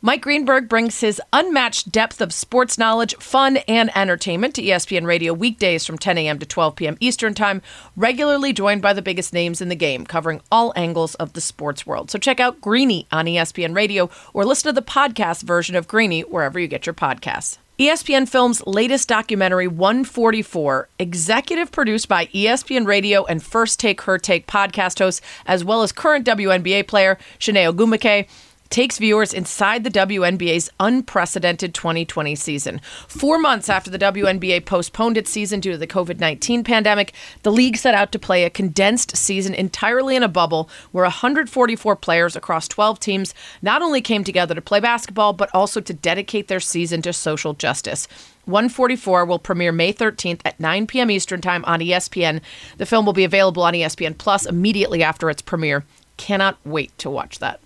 Mike Greenberg brings his unmatched depth of sports knowledge, fun, and entertainment to ESPN Radio weekdays from 10 a.m. to 12 p.m. Eastern Time, regularly joined by the biggest names in the game, covering all angles of the sports world. So check out Greeny on ESPN Radio or listen to the podcast version of Greeny wherever you get your podcasts. ESPN Film's latest documentary, 144, executive produced by ESPN Radio and First Take Her Take podcast host, as well as current WNBA player Chiney Ogwumike takes viewers inside the WNBA's unprecedented 2020 season. Four months after the WNBA postponed its season due to the COVID 19 pandemic, the league set out to play a condensed season entirely in a bubble where 144 players across 12 teams not only came together to play basketball, but also to dedicate their season to social justice. 144 will premiere May 13th at 9 p.m. Eastern Time on ESPN. The film will be available on ESPN Plus immediately after its premiere. Cannot wait to watch that.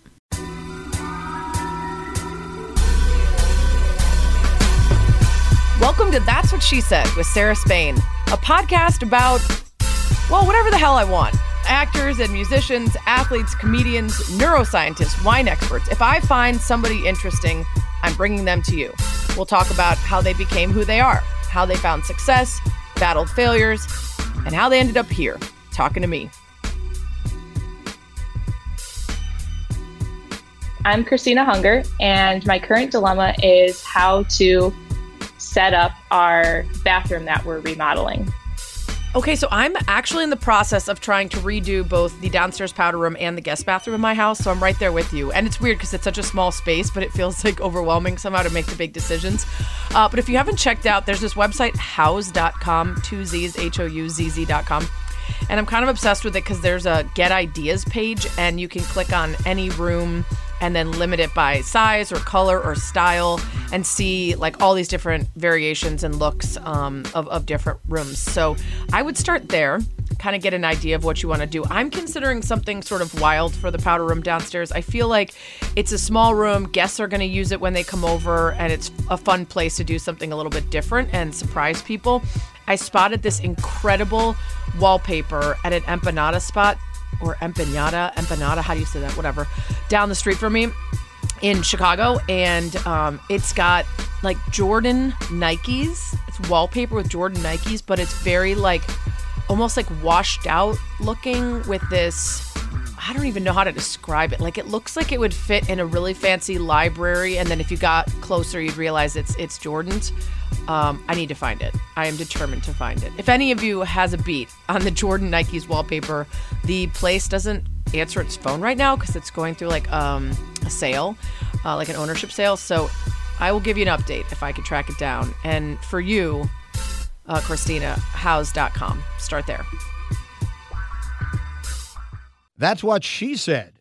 Welcome to That's What She Said with Sarah Spain, a podcast about, well, whatever the hell I want. Actors and musicians, athletes, comedians, neuroscientists, wine experts. If I find somebody interesting, I'm bringing them to you. We'll talk about how they became who they are, how they found success, battled failures, and how they ended up here talking to me. I'm Christina Hunger, and my current dilemma is how to set up our bathroom that we're remodeling. Okay, so I'm actually in the process of trying to redo both the downstairs powder room and the guest bathroom in my house. So I'm right there with you. And it's weird because it's such a small space, but it feels like overwhelming somehow to make the big decisions. Uh, but if you haven't checked out, there's this website, houzz.com, two Z's, H O U Z Z.com. And I'm kind of obsessed with it because there's a get ideas page, and you can click on any room and then limit it by size or color or style and see like all these different variations and looks um, of, of different rooms. So I would start there, kind of get an idea of what you want to do. I'm considering something sort of wild for the powder room downstairs. I feel like it's a small room, guests are going to use it when they come over, and it's a fun place to do something a little bit different and surprise people. I spotted this incredible wallpaper at an empanada spot or empanada, empanada, how do you say that? Whatever, down the street from me in Chicago, and um, it's got like Jordan Nikes. It's wallpaper with Jordan Nikes, but it's very like almost like washed out looking with this. I don't even know how to describe it. Like it looks like it would fit in a really fancy library, and then if you got closer, you'd realize it's it's Jordan's. Um, I need to find it. I am determined to find it. If any of you has a beat on the Jordan Nikes wallpaper, the place doesn't answer its phone right now because it's going through like um, a sale, uh, like an ownership sale. So I will give you an update if I can track it down. And for you, uh, Christina, houzz.com. Start there. That's what she said.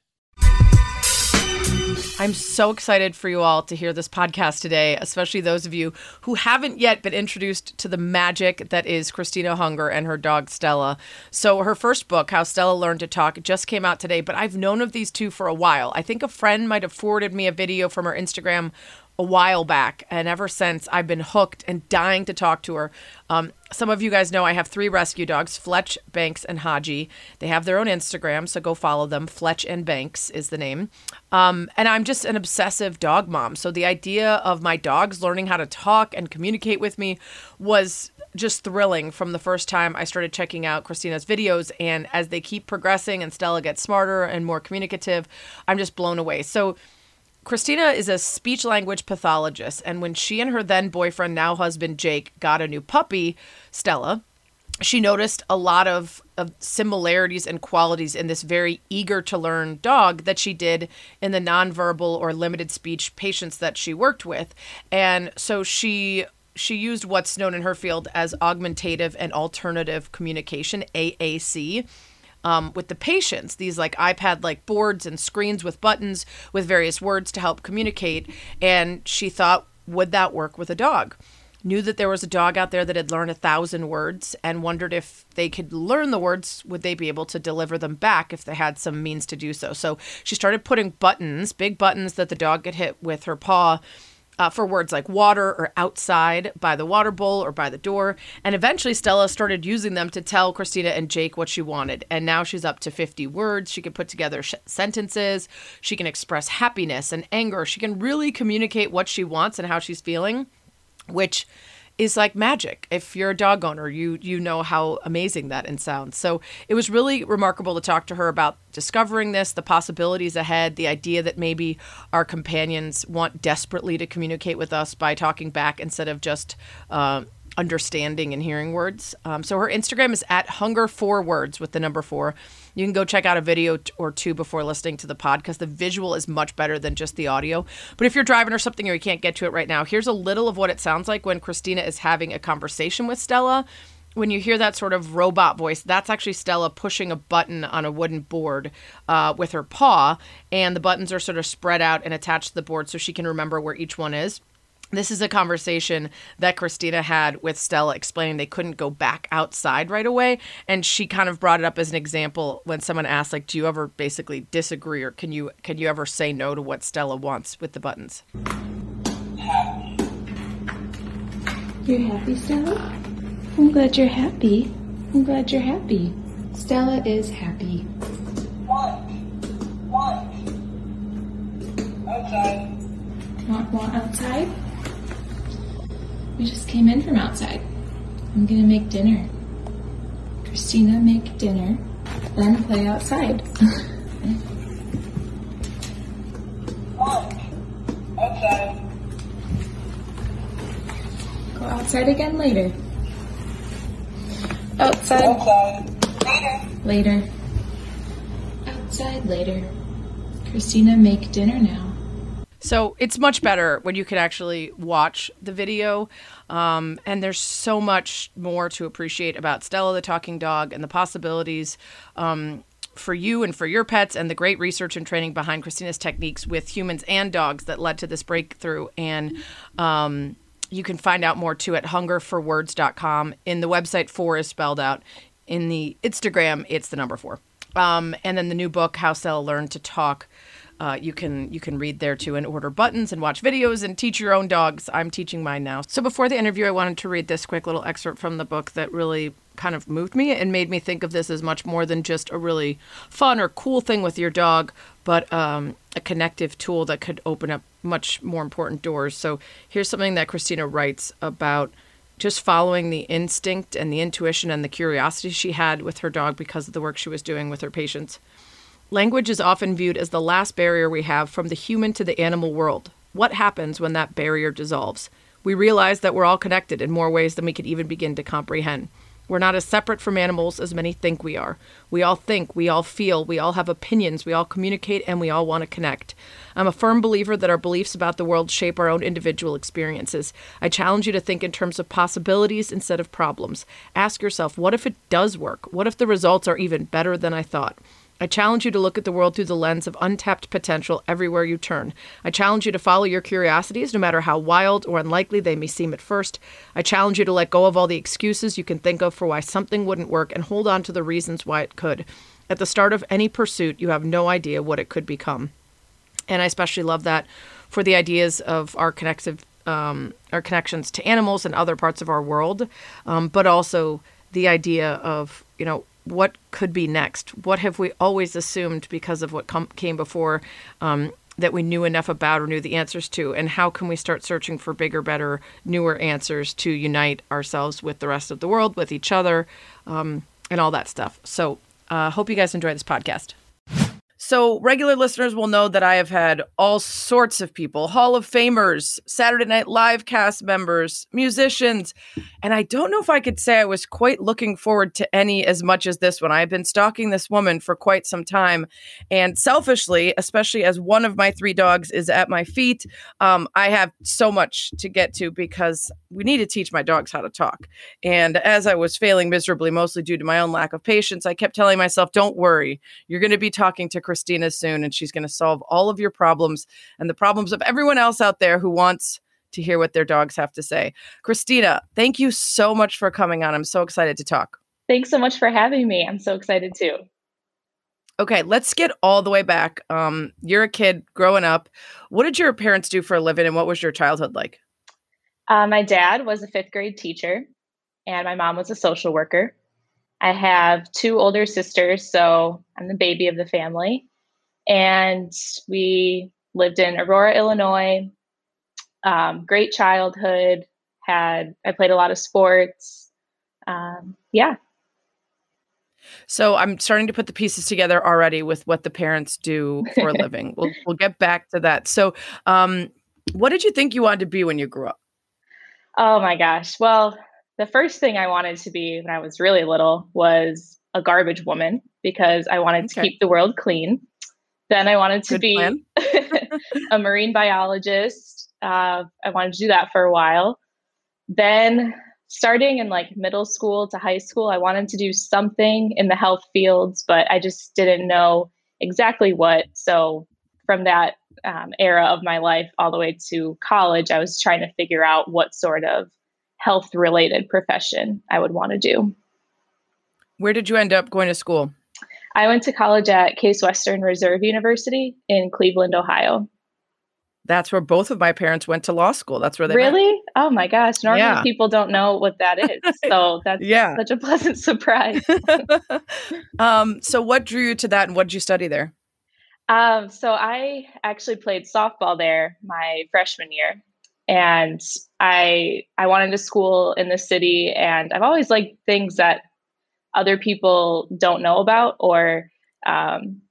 I'm so excited for you all to hear this podcast today, especially those of you who haven't yet been introduced to the magic that is Christina Hunger and her dog Stella. So, her first book, How Stella Learned to Talk, just came out today, but I've known of these two for a while. I think a friend might have forwarded me a video from her Instagram a while back, and ever since I've been hooked and dying to talk to her. Um, some of you guys know I have three rescue dogs Fletch, Banks, and Haji. They have their own Instagram, so go follow them. Fletch and Banks is the name. Um, and I'm just an obsessive dog mom. So the idea of my dogs learning how to talk and communicate with me was just thrilling from the first time I started checking out Christina's videos. And as they keep progressing and Stella gets smarter and more communicative, I'm just blown away. So, Christina is a speech language pathologist, and when she and her then boyfriend, now husband Jake, got a new puppy, Stella, she noticed a lot of, of similarities and qualities in this very eager to learn dog that she did in the nonverbal or limited speech patients that she worked with. And so she she used what's known in her field as augmentative and alternative communication, AAC um, with the patients, these like iPad like boards and screens with buttons with various words to help communicate. And she thought, would that work with a dog? Knew that there was a dog out there that had learned a thousand words and wondered if they could learn the words, would they be able to deliver them back if they had some means to do so? So she started putting buttons, big buttons that the dog could hit with her paw uh, for words like water or outside by the water bowl or by the door. And eventually, Stella started using them to tell Christina and Jake what she wanted. And now she's up to 50 words. She can put together sh- sentences. She can express happiness and anger. She can really communicate what she wants and how she's feeling, which is like magic. If you're a dog owner, you you know how amazing that sounds. So it was really remarkable to talk to her about discovering this, the possibilities ahead, the idea that maybe our companions want desperately to communicate with us by talking back instead of just uh, understanding and hearing words. Um, so her Instagram is at hunger four words with the number four. You can go check out a video or two before listening to the pod because the visual is much better than just the audio. But if you're driving or something or you can't get to it right now, here's a little of what it sounds like when Christina is having a conversation with Stella. When you hear that sort of robot voice, that's actually Stella pushing a button on a wooden board uh, with her paw, and the buttons are sort of spread out and attached to the board so she can remember where each one is this is a conversation that Christina had with Stella explaining they couldn't go back outside right away. And she kind of brought it up as an example when someone asked, like, do you ever basically disagree or can you can you ever say no to what Stella wants with the buttons? Happy. You're happy, Stella? I'm glad you're happy. I'm glad you're happy. Stella is happy. Want. Want. Outside. Want, want outside? We just came in from outside. I'm gonna make dinner. Christina, make dinner, then play outside. Outside. Go outside again later. Outside Outside. Later. later. Outside later. Christina, make dinner now. So it's much better when you can actually watch the video. Um, and there's so much more to appreciate about Stella the talking dog and the possibilities um, for you and for your pets, and the great research and training behind Christina's techniques with humans and dogs that led to this breakthrough. And um, you can find out more too at hungerforwords.com. In the website, four is spelled out. In the Instagram, it's the number four. Um, and then the new book, How Stella Learned to Talk. Uh, you can you can read there too and order buttons and watch videos and teach your own dogs. I'm teaching mine now. So before the interview, I wanted to read this quick little excerpt from the book that really kind of moved me and made me think of this as much more than just a really fun or cool thing with your dog, but um, a connective tool that could open up much more important doors. So here's something that Christina writes about just following the instinct and the intuition and the curiosity she had with her dog because of the work she was doing with her patients. Language is often viewed as the last barrier we have from the human to the animal world. What happens when that barrier dissolves? We realize that we're all connected in more ways than we could even begin to comprehend. We're not as separate from animals as many think we are. We all think, we all feel, we all have opinions, we all communicate, and we all want to connect. I'm a firm believer that our beliefs about the world shape our own individual experiences. I challenge you to think in terms of possibilities instead of problems. Ask yourself, what if it does work? What if the results are even better than I thought? I challenge you to look at the world through the lens of untapped potential everywhere you turn. I challenge you to follow your curiosities, no matter how wild or unlikely they may seem at first. I challenge you to let go of all the excuses you can think of for why something wouldn't work and hold on to the reasons why it could. At the start of any pursuit, you have no idea what it could become. And I especially love that for the ideas of our connective, um, our connections to animals and other parts of our world, um, but also the idea of you know what could be next? What have we always assumed because of what com- came before um, that we knew enough about or knew the answers to? And how can we start searching for bigger, better, newer answers to unite ourselves with the rest of the world, with each other, um, and all that stuff? So, uh, hope you guys enjoy this podcast. So, regular listeners will know that I have had all sorts of people Hall of Famers, Saturday Night Live cast members, musicians. And I don't know if I could say I was quite looking forward to any as much as this one. I've been stalking this woman for quite some time. And selfishly, especially as one of my three dogs is at my feet, um, I have so much to get to because we need to teach my dogs how to talk. And as I was failing miserably, mostly due to my own lack of patience, I kept telling myself, don't worry, you're going to be talking to Christina soon, and she's going to solve all of your problems and the problems of everyone else out there who wants to hear what their dogs have to say. Christina, thank you so much for coming on. I'm so excited to talk. Thanks so much for having me. I'm so excited too. Okay, let's get all the way back. Um, you're a kid growing up. What did your parents do for a living, and what was your childhood like? Uh, my dad was a fifth grade teacher, and my mom was a social worker. I have two older sisters, so I'm the baby of the family. And we lived in Aurora, Illinois. Um, great childhood. Had I played a lot of sports. Um, yeah, So I'm starting to put the pieces together already with what the parents do for a living. We'll we'll get back to that. So, um, what did you think you wanted to be when you grew up? Oh my gosh. Well, the first thing I wanted to be when I was really little was a garbage woman because I wanted to keep the world clean. Then I wanted to Good be a marine biologist. Uh, I wanted to do that for a while. Then, starting in like middle school to high school, I wanted to do something in the health fields, but I just didn't know exactly what. So, from that um, era of my life all the way to college, I was trying to figure out what sort of health related profession I would want to do. Where did you end up going to school? I went to college at Case Western Reserve University in Cleveland, Ohio. That's where both of my parents went to law school. That's where they met. Really? Oh my gosh. Normally Yeah. people don't know what that is. So that's Yeah. such a pleasant surprise. um, so what drew you to that and what did you study there? Um, so I actually played softball there my freshman year. And I I wanted to school in the city and I've always liked things that other people don't know about or um,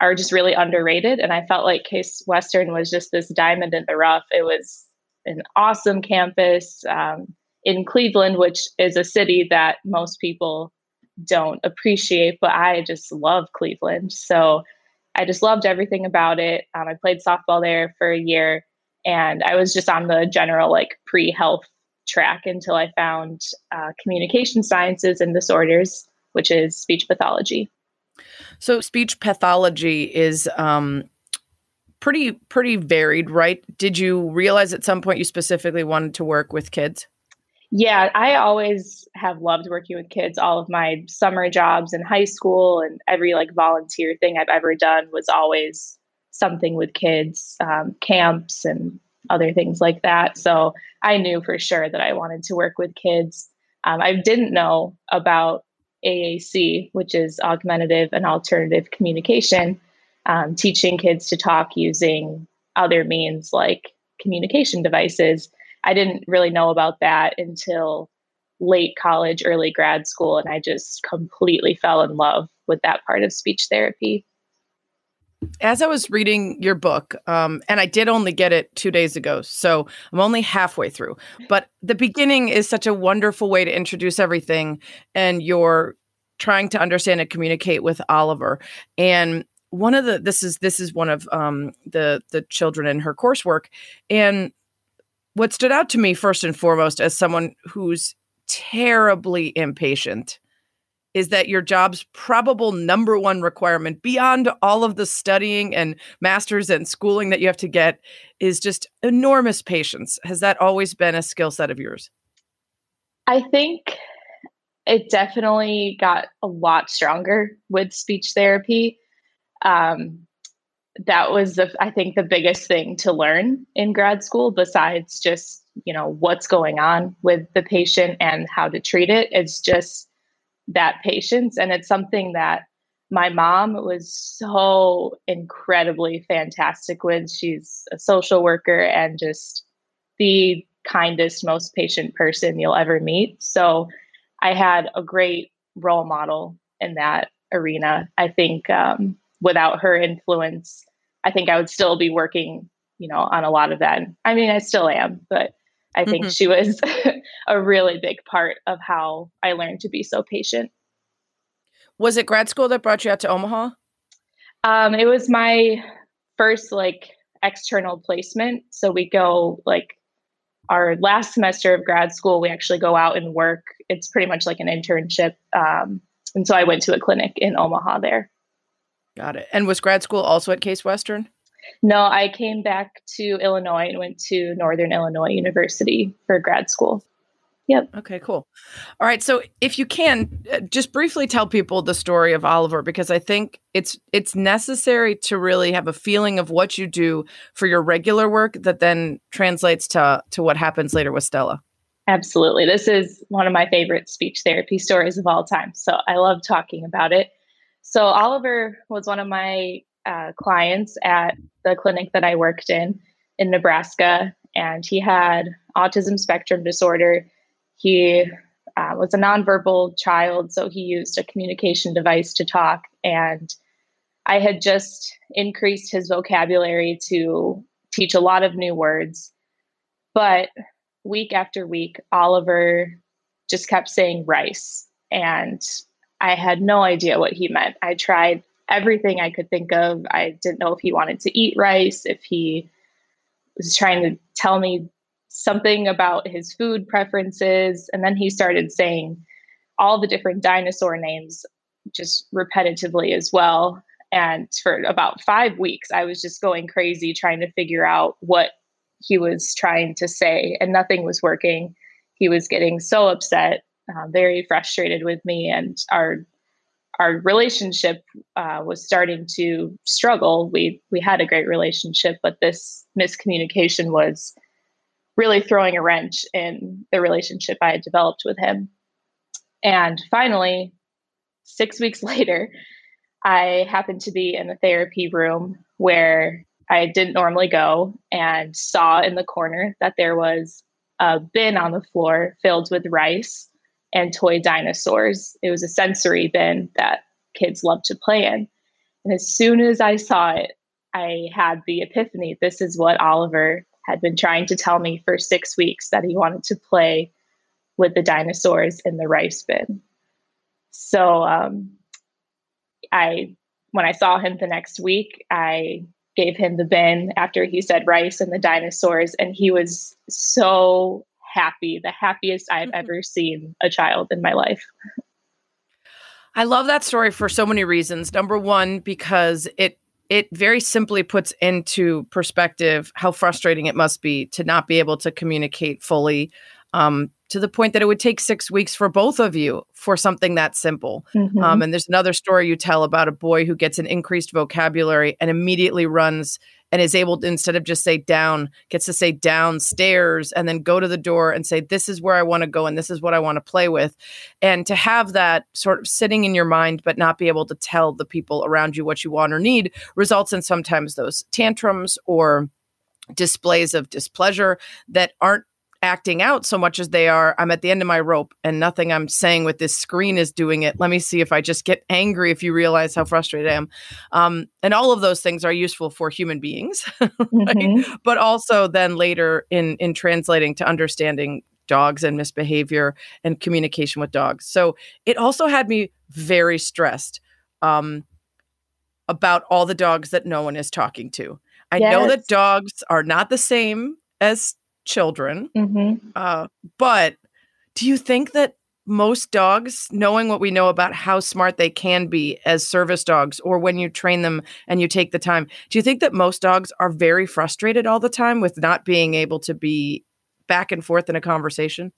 are just really underrated. And I felt like Case Western was just this diamond in the rough. It was an awesome campus um, in Cleveland, which is a city that most people don't appreciate, but I just love Cleveland. So I just loved everything about it. Um, I played softball there for a year and I was just on the general like pre health track until I found uh, communication sciences and disorders, which is speech pathology. So speech pathology is um, pretty pretty varied, right? Did you realize at some point you specifically wanted to work with kids? Yeah, I always have loved working with kids. All of my summer jobs in high school and every like volunteer thing I've ever done was always something with kids, um, camps and other things like that. So I knew for sure that I wanted to work with kids. Um, I didn't know about AAC, which is augmentative and alternative communication, um, teaching kids to talk using other means like communication devices. I didn't really know about that until late college, early grad school, and I just completely fell in love with that part of speech therapy. As I was reading your book, um, and I did only get it two days ago, so I'm only halfway through. But the beginning is such a wonderful way to introduce everything, and you're trying to understand and communicate with Oliver. And one of the this is this is one of um, the the children in her coursework, and what stood out to me first and foremost as someone who's terribly impatient is that your job's probable number one requirement beyond all of the studying and masters and schooling that you have to get is just enormous patience has that always been a skill set of yours I think it definitely got a lot stronger with speech therapy. Um, that was the I think the biggest thing to learn in grad school, besides just you know what's going on with the patient and how to treat it. It's just that patience, and it's something that my mom was so incredibly fantastic with. She's a social worker and just the kindest, most patient person you'll ever meet. So I had a great role model in that arena. I think um, without her influence, I think I would still be working, you know, on a lot of that. I mean, I still am, but I think Mhm. she was a really big part of how I learned to be so patient. was it grad school that brought you out to omaha Um, it was my first like external placement. So we go like our last semester of grad school, we actually go out and work. It's pretty much like an internship. Um, and so I went to a clinic in Omaha there. got it and was grad school also at case western No, I came back to Illinois and went to Northern Illinois University for grad school. Yep. Okay, cool. All right, so if you can uh, just briefly tell people the story of Oliver because I think it's it's necessary to really have a feeling of what you do for your regular work that then translates to to what happens later with Stella. Absolutely. This is one of my favorite speech therapy stories of all time. So I love talking about it. So Oliver was one of my uh, clients at the clinic that I worked in in Nebraska, and he had autism spectrum disorder he uh, was a nonverbal child, so he used a communication device to talk. And I had just increased his vocabulary to teach a lot of new words. But week after week, Oliver just kept saying rice. And I had no idea what he meant. I tried everything I could think of. I didn't know if he wanted to eat rice, if he was trying to tell me something about his food preferences. And then he started saying all the different dinosaur names just repetitively as well. And for about five weeks, I was just going crazy trying to figure out what he was trying to say, and nothing was working. He was getting so upset, uh, very frustrated with me, and our our relationship uh, was starting to struggle. We we had a great relationship, but this miscommunication was really throwing a wrench in the relationship I had developed with him. And finally, six weeks later, I happened to be in the therapy room where I didn't normally go and saw in the corner that there was a bin on the floor filled with rice and toy dinosaurs. It was a sensory bin that kids love to play in. And as soon as I saw it, I had the epiphany this is what Oliver had been trying to tell me for six weeks that he wanted to play with the dinosaurs in the rice bin. So um, I, when I saw him the next week, I gave him the bin after he said rice and the dinosaurs, and he was so happy, the happiest I've mm-hmm. ever seen a child in my life. I love that story for so many reasons. Number one, because it it very simply puts into perspective how frustrating it must be to not be able to communicate fully um, to the point that it would take six weeks for both of you for something that simple. Mm-hmm. Um, and there's another story you tell about a boy who gets an increased vocabulary and immediately runs and is able to, instead of just say down, gets to say downstairs and then go to the door and say, This is where I want to go and this is what I want to play with. And to have that sort of sitting in your mind, but not be able to tell the people around you what you want or need results in sometimes those tantrums or displays of displeasure that aren't acting out so much as they are i'm at the end of my rope and nothing i'm saying with this screen is doing it let me see if i just get angry if you realize how frustrated i am um, and all of those things are useful for human beings right? mm-hmm. but also then later in in translating to understanding dogs and misbehavior and communication with dogs so it also had me very stressed um, about all the dogs that no one is talking to i yes. know that dogs are not the same as children. Mm-hmm. Uh, but do you think that most dogs, knowing what we know about how smart they can be as service dogs, or when you train them and you take the time, do you think that most dogs are very frustrated all the time with not being able to be back and forth in a conversation?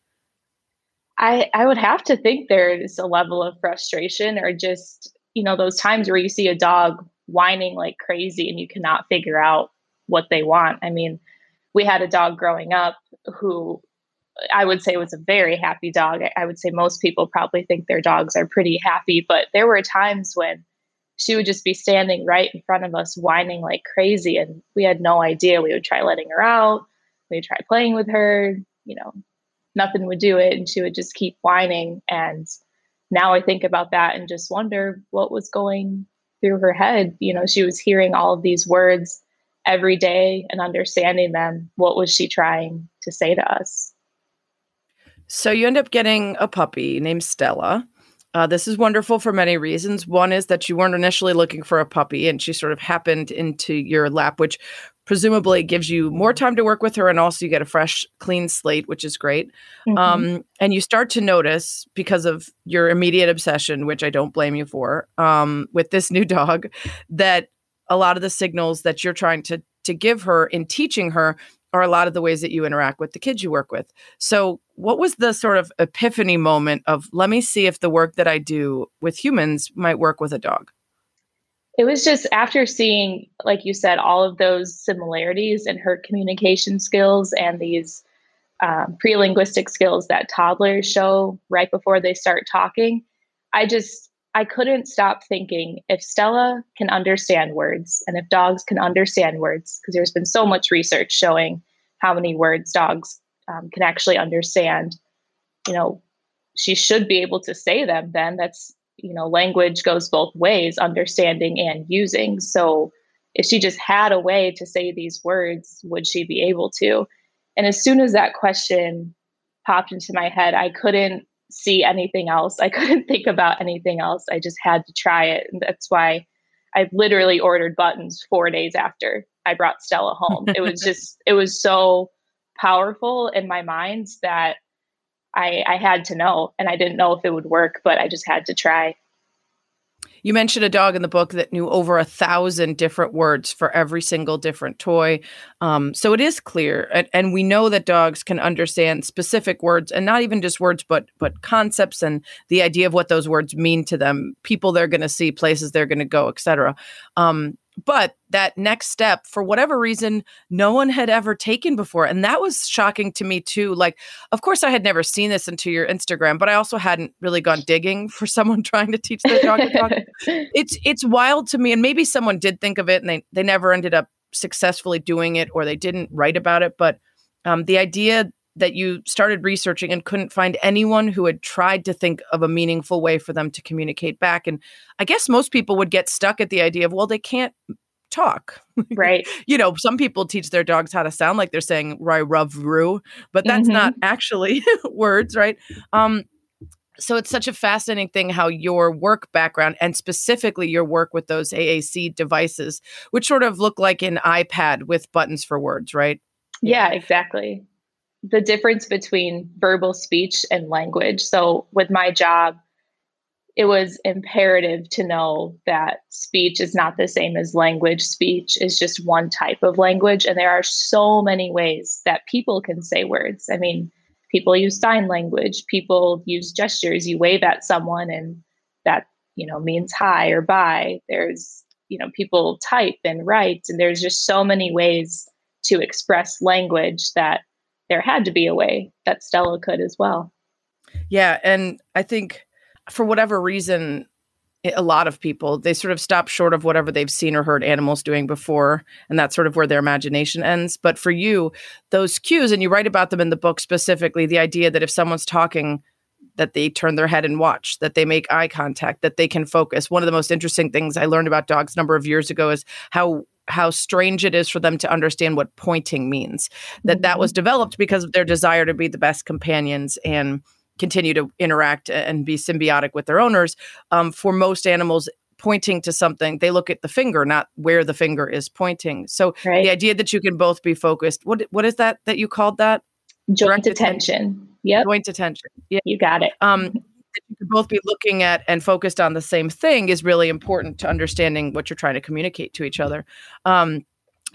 I, I would have to think there is a level of frustration or just, you know, those times where you see a dog whining like crazy and you cannot figure out what they want. I mean, we had a dog growing up who I would say was a very happy dog. I would say most people probably think their dogs are pretty happy, but there were times when she would just be standing right in front of us whining like crazy and we had no idea. We would try letting her out, we would try playing with her, you know, nothing would do it and she would just keep whining and now I think about that and just wonder what was going through her head. You know, she was hearing all of these words every day and understanding them. What was she trying to say to us? So you end up getting a puppy named Stella. Uh, this is wonderful for many reasons. One is that you weren't initially looking for a puppy and she sort of happened into your lap, which presumably gives you more time to work with her and also you get a fresh, clean slate, which is great. Mm-hmm. Um, and you start to notice because of your immediate obsession, which I don't blame you for, um, with this new dog, that a lot of the signals that you're trying to to give her in teaching her are a lot of the ways that you interact with the kids you work with. So what was the sort of epiphany moment of let me see if the work that I do with humans might work with a dog? It was just after seeing, like you said, all of those similarities in her communication skills and these um, pre linguistic skills that toddlers show right before they start talking. I just, I couldn't stop thinking if Stella can understand words and if dogs can understand words, because there's been so much research showing how many words dogs um, can actually understand, you know, she should be able to say them then. That's you know, language goes both ways, understanding and using. So if she just had a way to say these words, would she be able to? And as soon as that question popped into my head, I couldn't see anything else. I couldn't think about anything else. I just had to try it. And that's why I literally ordered buttons four days after I brought Stella home. it was just, it was so powerful in my mind that I, I had to know, and I didn't know if it would work, but I just had to try. You mentioned a dog in the book that knew over a thousand different words for every single different toy. Um, so it is clear, and, and, we know that dogs can understand specific words, and not even just words, but but concepts and the idea of what those words mean to them, people they're going to see, places they're going to go, etc. Um, but that next step for whatever reason no one had ever taken before and that was shocking to me too like of course i had never seen this into your instagram but i also hadn't really gone digging for someone trying to teach their dog to talk. It's it's wild to me and maybe someone did think of it and they they never ended up successfully doing it or they didn't write about it but um, the idea that you started researching and couldn't find anyone who had tried to think of a meaningful way for them to communicate back. And I guess most people would get stuck at the idea of, well, they can't talk. Right. you know, some people teach their dogs how to sound like they're saying "rai ruv ru," but that's mm-hmm. not actually words, right? Um, so it's such a fascinating thing how your work background and specifically your work with those AAC devices, which sort of look like an iPad with buttons for words, right? Yeah, exactly the difference between verbal speech and language. So, with my job, it was imperative to know that speech is not the same as language. Speech is just one type of language, and there are so many ways that people can say words. I mean, people use sign language, people use gestures. You wave at someone, and that you know means hi or bye. There's you know people type and write, and there's just so many ways to express language that there had to be a way that Stella could as well. Yeah. And I think for whatever reason, a lot of people they sort of stop short of whatever they've seen or heard animals doing before and that's sort of where their imagination ends but for you those cues and you write about them in the book specifically the idea that if someone's talking that they turn their head and watch that they make eye contact that they can focus one of the most interesting things i learned about dogs a number of years ago is how how strange it is for them to understand what pointing means. That mm-hmm. that was mm-hmm. developed because of their desire to be the best companions and continue to interact and be symbiotic with their owners. Um, for most animals, pointing to something, they look at the finger, not where the finger is pointing. So right. the idea that you can both be focused. What what is that that you called that? Joint attention. attention. Yep. Joint attention. Yeah. You got it. Um, that you could both be looking at and focused on the same thing is really important to understanding what you're trying to communicate to each other. Um,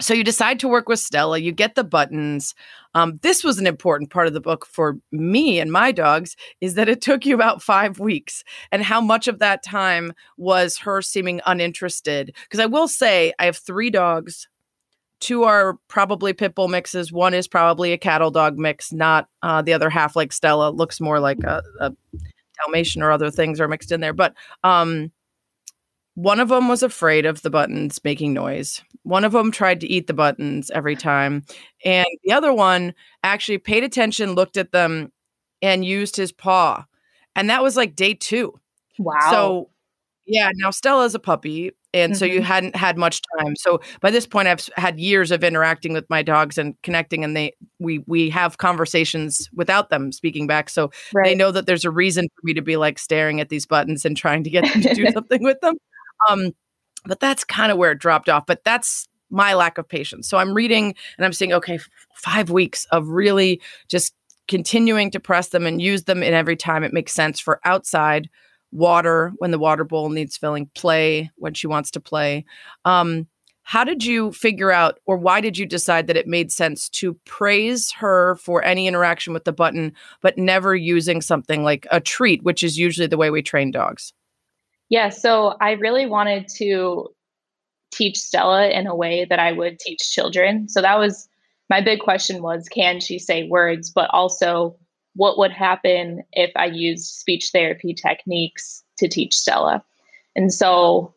so you decide to work with Stella, you get the buttons. Um, this was an important part of the book for me and my dogs is that it took you about five weeks and how much of that time was her seeming uninterested. Because I will say, I have three dogs. Two are probably pit bull mixes. One is probably a cattle dog mix, not uh, the other half like Stella. Looks more like a, a Dalmatian or other things are mixed in there. But um, one of them was afraid of the buttons making noise. One of them tried to eat the buttons every time. And the other one actually paid attention, looked at them, and used his paw. And that was like day two. Wow. So, yeah, now Stella's a puppy and mm-hmm. so you mm-hmm. hadn't had much time so by this point i've had years of interacting with my dogs and connecting and they we we have conversations without them speaking back so right. they know that there's a reason for me to be like staring at these buttons and trying to get them to do something with them um but that's kind of where it dropped off but that's my lack of patience so i'm reading and i'm saying okay five weeks of really just continuing to press them and use them in every time it makes sense for outside water when the water bowl needs filling, play when she wants to play. Um, how did you figure out or why did you decide that it made sense to praise her for any interaction with the button but never using something like a treat which is usually the way we train dogs yeah so i really wanted to teach stella in a way that i would teach children so that was my big question was can she say words but also what would happen if i used speech therapy techniques to teach stella and so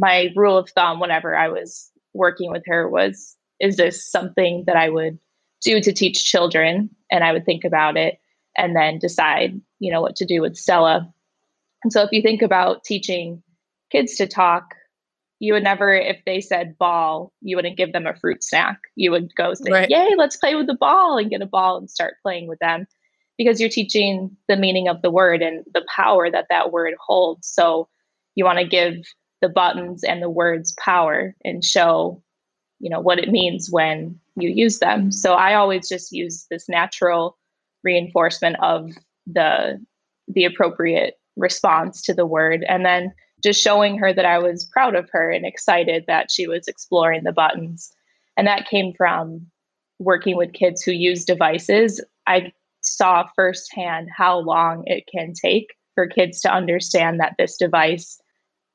my rule of thumb whenever I was working with her was is this something that I would do to teach children? And I would think about it and then decide, you know, what to do with Stella. And so if you think about teaching kids to talk, you would never, if they said ball, you wouldn't give them a fruit snack. You would go say, right. Yay, let's play with the ball and get a ball and start playing with them because you're teaching the meaning of the word and the power that that word holds. So you want to give the buttons and the words power and show you know what it means when you use them. So i always just use this natural reinforcement of the the appropriate response to the word and then just showing her that i was proud of her and excited that she was exploring the buttons. And that came from working with kids who use devices. I saw firsthand how long it can take for kids to understand that this device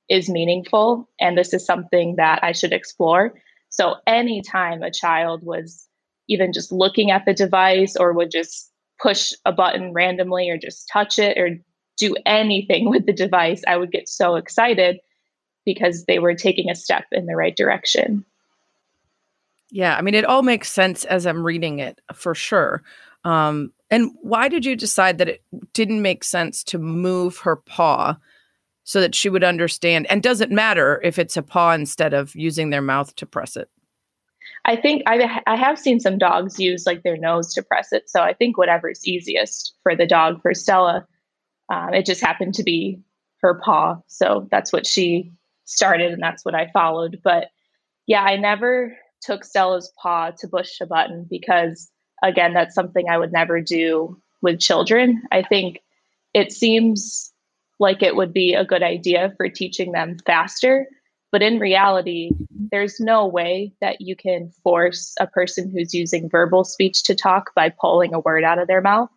is meaningful and this is something that I should explore. So anytime a child was even just looking at the device or would just push a button randomly or just touch it or do anything with the device, I would get so excited because they were taking a step in the right direction. Yeah, I mean, it all makes sense as I'm reading it for sure. Um, and why did you decide that it didn't make sense to move her paw so that she would understand. And doesn't matter if it's a paw instead of using their mouth to press it. I think I, I have seen some dogs use like their nose to press it. So I think whatever's easiest for the dog, for Stella, um, it just happened to be her paw. So that's what she started and that's what I followed. But yeah, I never took Stella's paw to push a button because, again, that's something I would never do with children. I think it seems like it would be a good idea for teaching them faster. But in reality, there's no way that you can force a person who's using verbal speech to talk by pulling a word out of their mouth.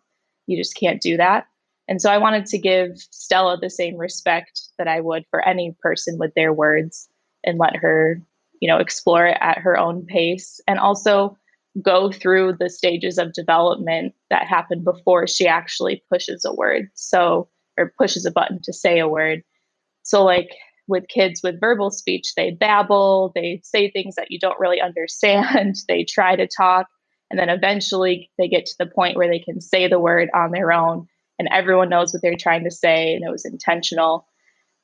You just can't do that. And so I wanted to give Stella the same respect that I would for any person with their words and let her, you know, explore it at her own pace and also go through the stages of development that happen before she actually pushes a word. So or pushes a button to say a word. So, like with kids with verbal speech, they babble, they say things that you don't really understand, they try to talk, and then eventually they get to the point where they can say the word on their own and everyone knows what they're trying to say and it was intentional.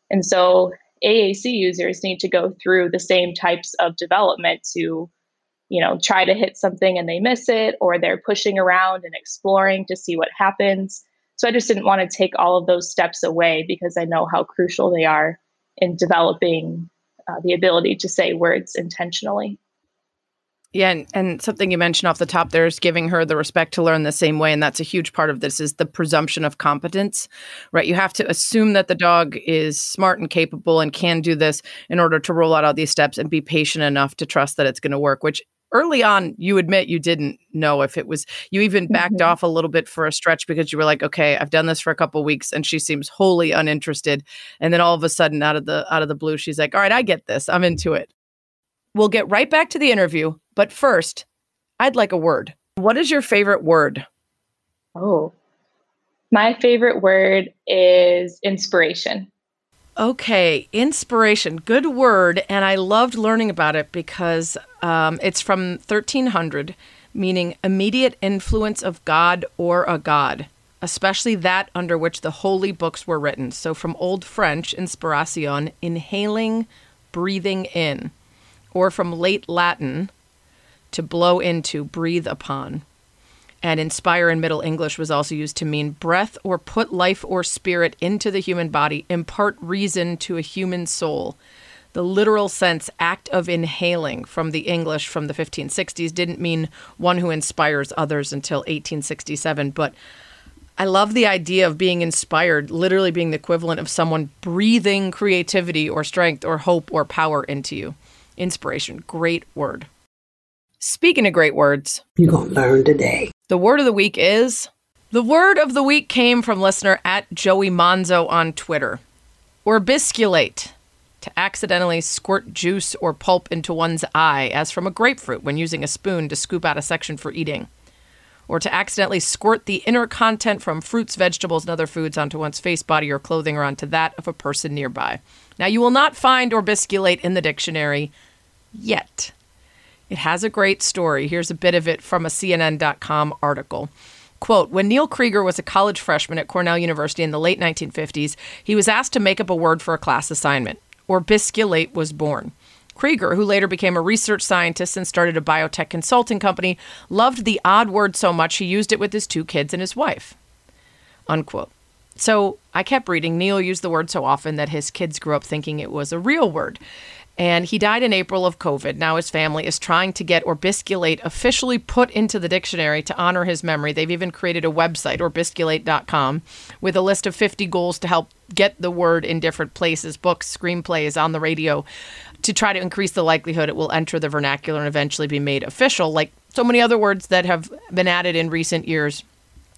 And so AAC users need to go through the same types of development to you know try to hit something and they miss it or they're pushing around and exploring to see what happens so I just didn't want to take all of those steps away because I know how crucial they are in developing uh, the ability to say words intentionally. Yeah, and, and something you mentioned off the top there is giving her the respect to learn the same way, and that's a huge part of this is the presumption of competence, right? You have to assume that the dog is smart and capable and can do this in order to roll out all these steps and be patient enough to trust that it's going to work, which early on you admit you didn't know if it was you even backed mm-hmm. off a little bit for a stretch because you were like okay i've done this for a couple weeks and she seems wholly uninterested. And then all of a sudden out of the out of the blue she's like all right i get this. I'm into it. We'll get right back to the interview but first i'd like a word. What is your favorite word? Oh. My favorite word is inspiration Okay, inspiration, good word, and I loved learning about it because um, it's from 1300, meaning immediate influence of God or a god, especially that under which the holy books were written. So from Old French, inspiration, inhaling, breathing in, or from late Latin, to blow into, breathe upon and inspire in Middle English was also used to mean breath or put life or spirit into the human body, impart reason to a human soul. The literal sense, act of inhaling from the English from the 1560s, didn't mean one who inspires others until 1867. But I love the idea of being inspired, literally being the equivalent of someone breathing creativity or strength or hope or power into you. Inspiration. Great word. Speaking of great words, You're going to learn today. the word of the week is the word of the week came from listener at Joey Monzo on Twitter. Orbisculate. To accidentally squirt juice or pulp into one's eye, as from a grapefruit when using a spoon to scoop out a section for eating. Or to accidentally squirt the inner content from fruits, vegetables, and other foods onto one's face, body, or clothing, or onto that of a person nearby. Now, you will not find orbisculate in the dictionary yet. It has a great story. Here's a bit of it from a CNN.com article. Quote When Neil Krieger was a college freshman at Cornell University in the late 1950s, he was asked to make up a word for a class assignment. Orbisculate was born. Krieger, who later became a research scientist and started a biotech consulting company, loved the odd word so much he used it with his two kids and his wife. Unquote. So I kept reading. Neil used the word so often that his kids grew up thinking it was a real word. And he died in April of COVID. Now his family is trying to get orbisculate officially put into the dictionary to honor his memory. They've even created a website, orbisculate.com, with a list of 50 goals to help get the word in different places books, screenplays, on the radio to try to increase the likelihood it will enter the vernacular and eventually be made official, like so many other words that have been added in recent years.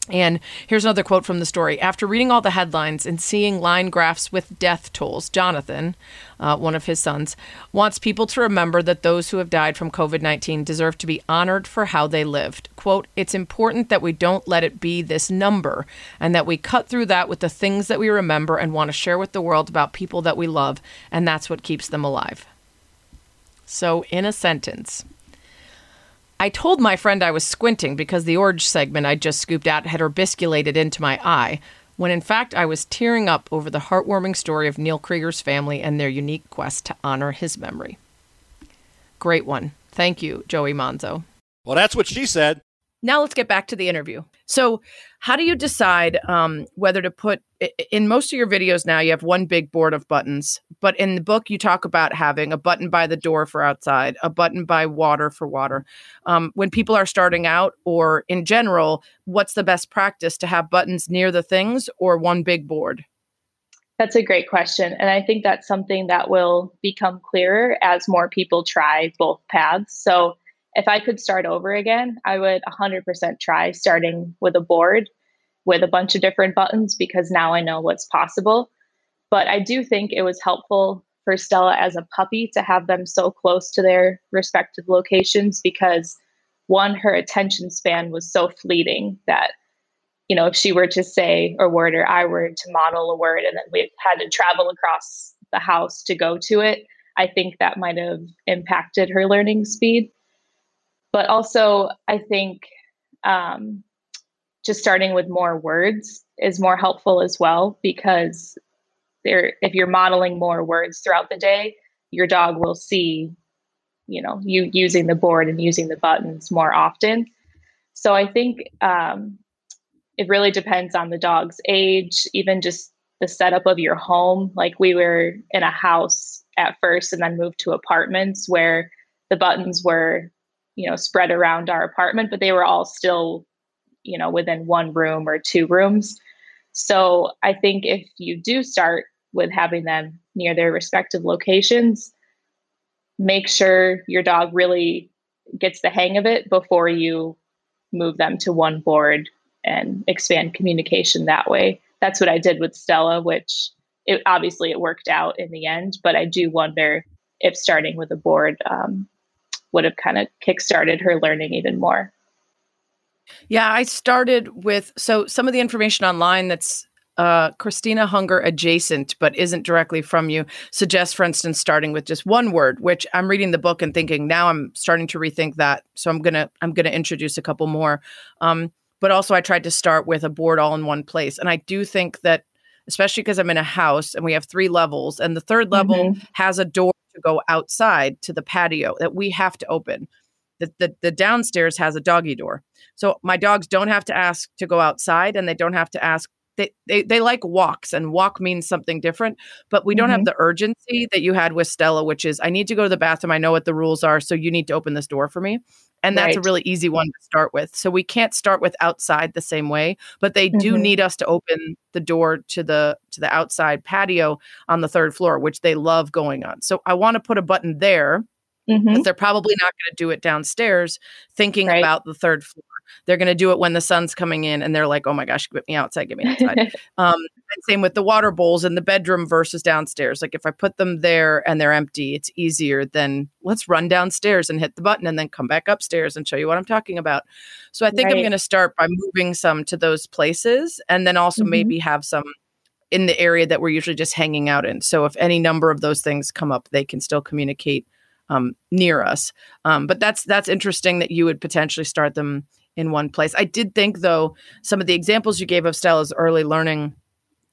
And here's another quote from the story. After reading all the headlines and seeing line graphs with death tolls, Jonathan, uh, one of his sons, wants people to remember that those who have died from COVID 19 deserve to be honored for how they lived. Quote, it's important that we don't let it be this number and that we cut through that with the things that we remember and want to share with the world about people that we love, and that's what keeps them alive. So, in a sentence, I told my friend I was squinting because the orange segment I just scooped out had orbisculated into my eye, when in fact I was tearing up over the heartwarming story of Neil Krieger's family and their unique quest to honor his memory. Great one. Thank you, Joey Monzo. Well, that's what she said. Now let's get back to the interview. So, how do you decide um, whether to put in most of your videos now? You have one big board of buttons, but in the book you talk about having a button by the door for outside, a button by water for water. Um, when people are starting out, or in general, what's the best practice to have buttons near the things or one big board? That's a great question. And I think that's something that will become clearer as more people try both paths. So if I could start over again, I would 100% try starting with a board with a bunch of different buttons because now I know what's possible. But I do think it was helpful for Stella as a puppy to have them so close to their respective locations because one, her attention span was so fleeting that you know, if she were to say a word or I were to model a word and then we had to travel across the house to go to it, I think that might have impacted her learning speed. But also, I think um, just starting with more words is more helpful as well because there, if you're modeling more words throughout the day, your dog will see, you know, you using the board and using the buttons more often. So I think um, it really depends on the dog's age, even just the setup of your home. Like we were in a house at first and then moved to apartments where the buttons were, you know, spread around our apartment, but they were all still, you know, within one room or two rooms. So I think if you do start with having them near their respective locations, make sure your dog really gets the hang of it before you move them to one board and expand communication that way. That's what I did with Stella, which it, obviously it worked out in the end. But I do wonder if starting with a board um, would have kind of kickstarted her learning even more. Yeah, I started with so some of the information online that's uh, Christina Hunger adjacent, but isn't directly from you, suggests, for instance, starting with just one word. Which I'm reading the book and thinking now I'm starting to rethink that. So I'm gonna I'm gonna introduce a couple more. Um, but also, I tried to start with a board all in one place, and I do think that, especially because I'm in a house and we have three levels, and the third level Mhm. has a door to go outside to the patio that we have to open. The, the, the downstairs has a doggy door. So my dogs don't have to ask to go outside and they don't have to ask. They, they, they like walks and walk means something different, but we don't have the urgency that you had with Stella, which is I need to go to the bathroom. I know what the rules are. So you need to open this door for me. And that's a really easy one to start with. So we can't start with outside the same way, but they do Mhm. need us to open the door to the to the outside patio on the third floor, which they love going on. So I want to put a button there Mhm. because they're probably not going to do it downstairs thinking Right. about the third floor. They're going to do it when the sun's coming in and they're like, oh my gosh, get me outside, get me outside. um, same with the water bowls in the bedroom versus downstairs. Like if I put them there and they're empty, it's easier than let's run downstairs and hit the button and then come back upstairs and show you what I'm talking about. So I think I'm going to start by moving some to those places and then also Mhm. maybe have some in the area that we're usually just hanging out in. So if any number of those things come up, they can still communicate um, near us. Um, but that's that's interesting that you would potentially start them in one place. I did think though some of the examples you gave of Stella's early learning,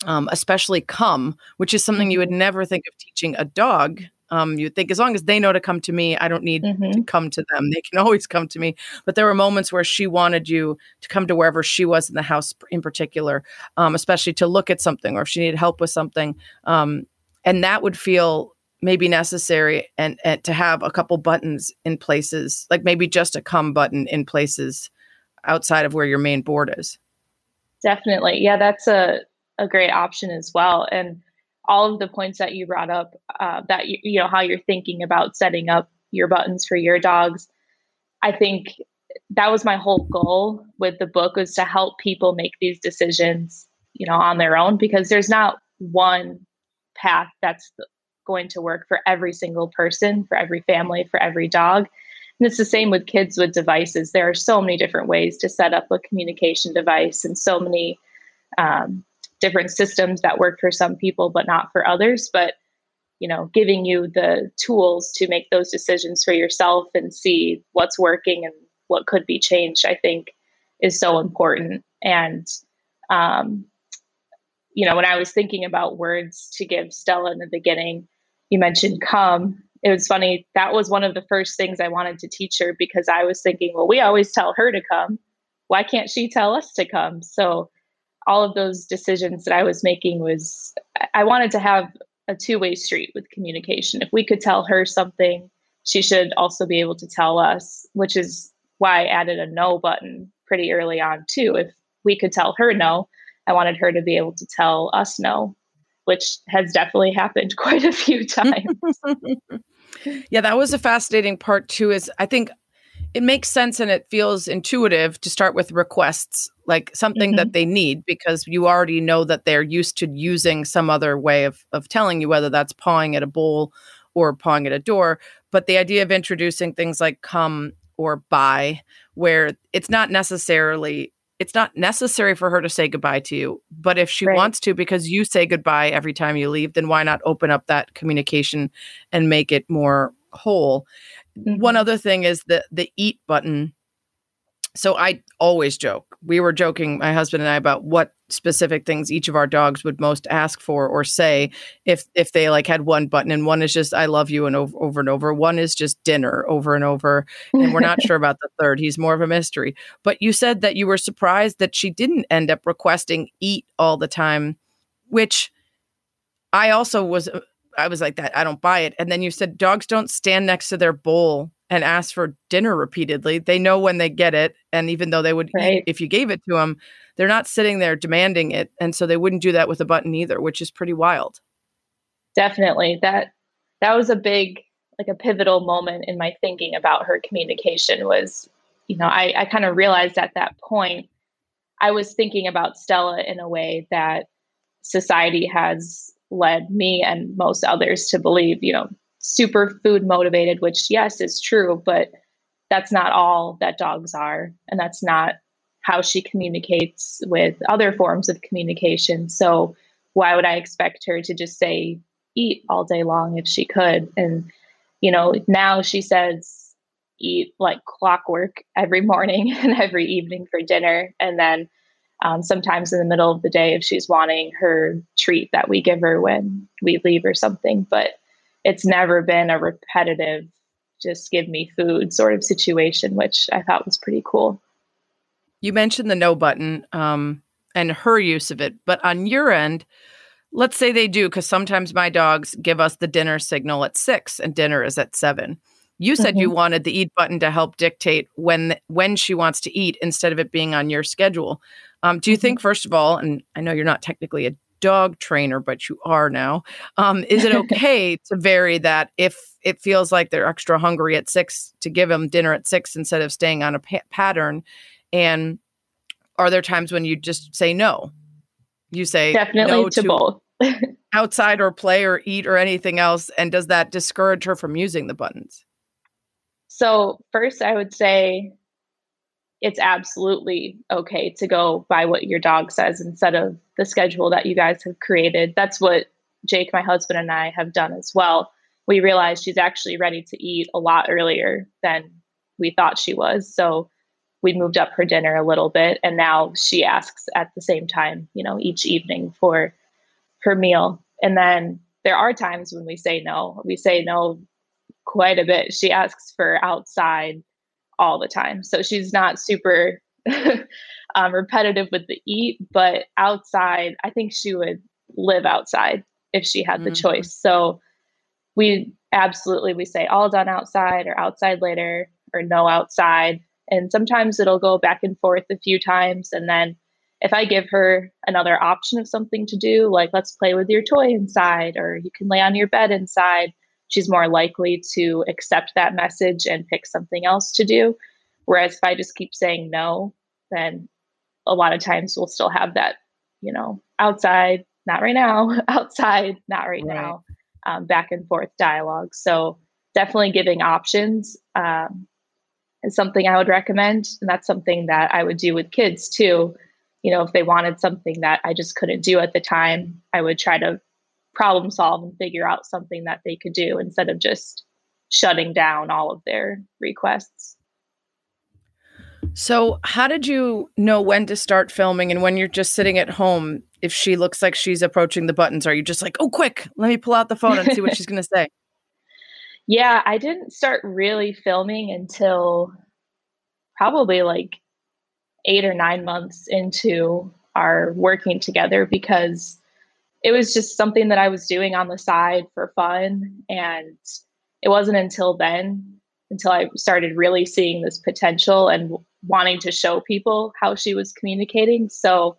um, especially come, which is something you would never think of teaching a dog. Um, you'd think as long as they know to come to me, I don't need Mhm. to come to them. They can always come to me. But there were moments where she wanted you to come to wherever she was in the house, in particular, um, especially to look at something or if she needed help with something. Um, and that would feel maybe necessary and, and to have a couple buttons in places, like maybe just a come button in places outside of where your main board is. Definitely. Yeah, that's a, a great option as well. And all of the points that you brought up, uh, that you, you know, how you're thinking about setting up your buttons for your dogs. I think that was my whole goal with the book was to help people make these decisions, you know, on their own because there's not one path that's going to work for every single person, for every family, for every dog. And it's the same with kids with devices. There are so many different ways to set up a communication device and so many um, different systems that work for some people, but not for others. But, you know, giving you the tools to make those decisions for yourself and see what's working and what could be changed, I think is so important. And, um, you know, when I was thinking about words to give Stella in the beginning, you mentioned come. It was funny. That was one of the first things I wanted to teach her because I was thinking, well, we always tell her to come. Why can't she tell us to come? So, all of those decisions that I was making was I wanted to have a two way street with communication. If we could tell her something, she should also be able to tell us, which is why I added a no button pretty early on, too. If we could tell her no, I wanted her to be able to tell us no, which has definitely happened quite a few times. yeah, that was a fascinating part too. Is I think it makes sense and it feels intuitive to start with requests, like something that mm-hmm. they need, because you already know that they're used to using some other way of of telling you, whether that's pawing at a bowl or pawing at a door. But the idea of introducing things like come or buy, where it's not necessarily it's not necessary for her to say goodbye to you, but if she Right. wants to, because you say goodbye every time you leave, then why not open up that communication and make it more whole? One Mhm. other thing is the the eat button. So I always joke. We were joking, my husband and I, about what specific things each of our dogs would most ask for or say if if they like had one button and one is just I love you and over, over and over. One is just dinner over and over. And we're not sure about the third. He's more of a mystery. But you said that you were surprised that she didn't end up requesting eat all the time, which I also was uh, I was like that. I don't buy it. And then you said dogs don't stand next to their bowl and ask for dinner repeatedly. They know when they get it, and even though they would Right. eat if you gave it to them, they're not sitting there demanding it, and so they wouldn't do that with a button either, which is pretty wild. definitely that that was a big like a pivotal moment in my thinking about her communication was you know i, I kind of realized at that point i was thinking about stella in a way that society has led me and most others to believe you know super food motivated which yes is true but that's not all that dogs are and that's not how she communicates with other forms of communication so why would i expect her to just say eat all day long if she could. And, you know, now she says eat like clockwork every morning and every evening for dinner. And then um, sometimes in the middle of the day if she's wanting her treat that we give her when we leave or something. But it's never been a repetitive, just give me food sort of situation, which I thought was pretty cool. You mentioned the no button um, and her use of it, but on your end, let's say they do, because sometimes my dogs give us the dinner signal at six and dinner is at seven. You said you wanted the eat button to help dictate when when she wants to eat instead of it being on your schedule. Um, do you think, first of all, and I know you're not technically a dog trainer, but you are now. Um, is it okay to vary that if it feels like they're extra hungry at six to give them dinner at six instead of staying on a pa- pattern? And are there times when you just say no? You say Definitely no to both. outside or play or eat or anything else, and does that discourage her from using the buttons? So, first, I would say it's absolutely okay to go by what your dog says instead of the schedule that you guys have created. That's what Jake, my husband, and I have done as well. We realized she's actually ready to eat a lot earlier than we thought she was. So, we moved up her dinner a little bit, and now she asks at the same time, you know, each evening for her meal. And then there are times when we say no. We say no quite a bit. She asks for outside all the time. So she's not super um, repetitive with the eat, but outside, I think she would live outside if she had the mm-hmm. choice. So we absolutely we say all done outside or outside later or no outside. And sometimes it'll go back and forth a few times. And then if I give her another option of something to do, like let's play with your toy inside, or you can lay on your bed inside, she's more likely to accept that message and pick something else to do. Whereas if I just keep saying no, then a lot of times we'll still have that, you know, outside, not right now, outside, not right, right. now, um, back and forth dialogue. So definitely giving options um, is something I would recommend. And that's something that I would do with kids too. You know, if they wanted something that I just couldn't do at the time, I would try to problem solve and figure out something that they could do instead of just shutting down all of their requests. So, how did you know when to start filming and when you're just sitting at home? If she looks like she's approaching the buttons, are you just like, oh, quick, let me pull out the phone and see what she's going to say? Yeah, I didn't start really filming until probably like eight or nine months into our working together because it was just something that I was doing on the side for fun. And it wasn't until then, until I started really seeing this potential and wanting to show people how she was communicating. So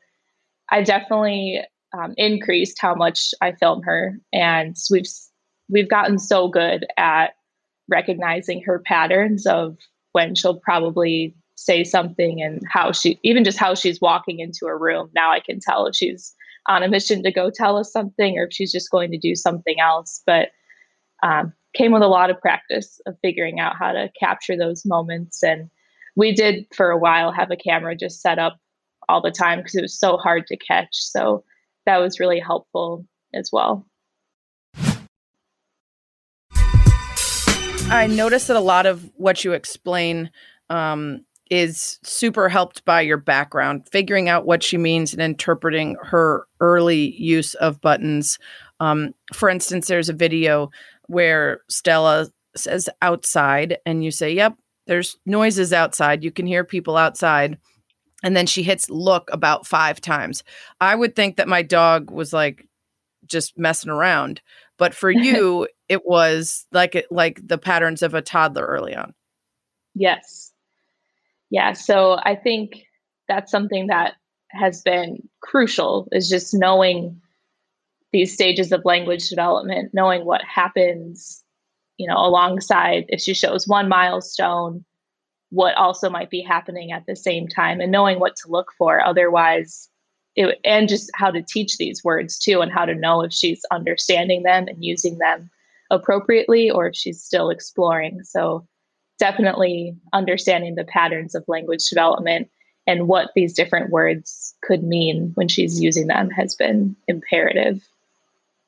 I definitely um, increased how much I film her, and we've we've gotten so good at recognizing her patterns of when she'll probably say something and how she even just how she's walking into a room. Now I can tell if she's on a mission to go tell us something or if she's just going to do something else. But um, came with a lot of practice of figuring out how to capture those moments. And we did for a while have a camera just set up all the time because it was so hard to catch. So that was really helpful as well. I noticed that a lot of what you explain um, is super helped by your background, figuring out what she means and interpreting her early use of buttons. Um, for instance, there's a video where Stella says outside, and you say, Yep, there's noises outside. You can hear people outside. And then she hits look about five times. I would think that my dog was like just messing around, but for you, it was like it, like the patterns of a toddler early on. Yes, yeah, so I think that's something that has been crucial is just knowing these stages of language development, knowing what happens, you know, alongside if she shows one milestone, what also might be happening at the same time and knowing what to look for. Otherwise, it, and just how to teach these words too, and how to know if she's understanding them and using them appropriately or if she's still exploring. So definitely understanding the patterns of language development and what these different words could mean when she's using them has been imperative.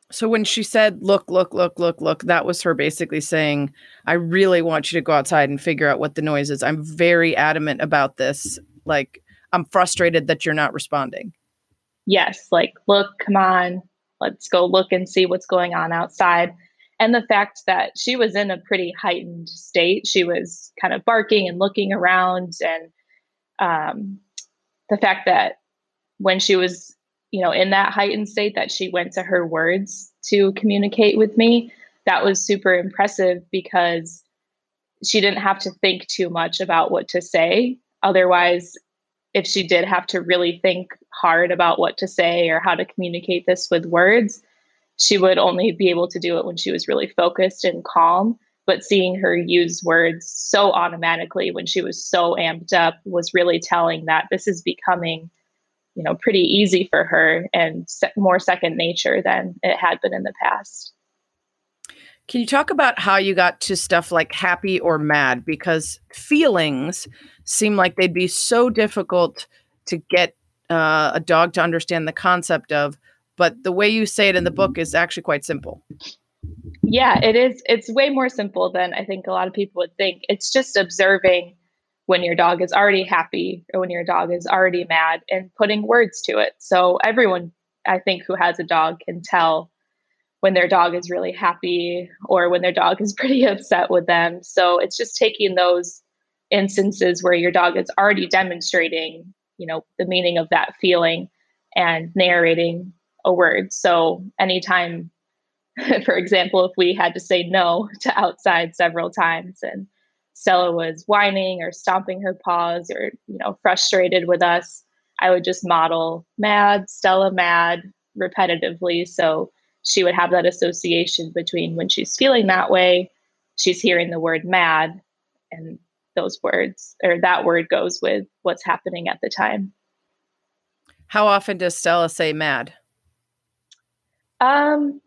So when she said, look, look, look, look, look, that was her basically saying, I really want you to go outside and figure out what the noise is. I'm very adamant about this. Like, I'm frustrated that you're not responding. Yes. Like, look, come on, let's go look and see what's going on outside and the fact that she was in a pretty heightened state she was kind of barking and looking around and um, the fact that when she was you know in that heightened state that she went to her words to communicate with me that was super impressive because she didn't have to think too much about what to say. Otherwise if she did have to really think hard about what to say or how to communicate this with words, she would only be able to do it when she was really focused and calm. But seeing her use words so automatically when she was so amped up was really telling that this is becoming, you know, pretty easy for her and more second nature than it had been in the past. Can you talk about how you got to stuff like happy or mad? Because feelings seem like they'd be so difficult to get uh, a dog to understand the concept of, but the way you say it in the book is actually quite simple. Yeah, it is. It's way more simple than I think a lot of people would think. It's just observing when your dog is already happy or when your dog is already mad and putting words to it. So everyone, I think, who has a dog can tell when their dog is really happy or when their dog is pretty upset with them. So it's just taking those instances where your dog is already demonstrating, you know, the meaning of that feeling and narrating a word. So anytime for example, if we had to say no to outside several times and Stella was whining or stomping her paws or, you know, frustrated with us, I would just model mad, Stella mad repetitively. So she would have that association between when she's feeling that way, she's hearing the word mad, and those words or that word goes with what's happening at the time. How often does Stella say mad? Um,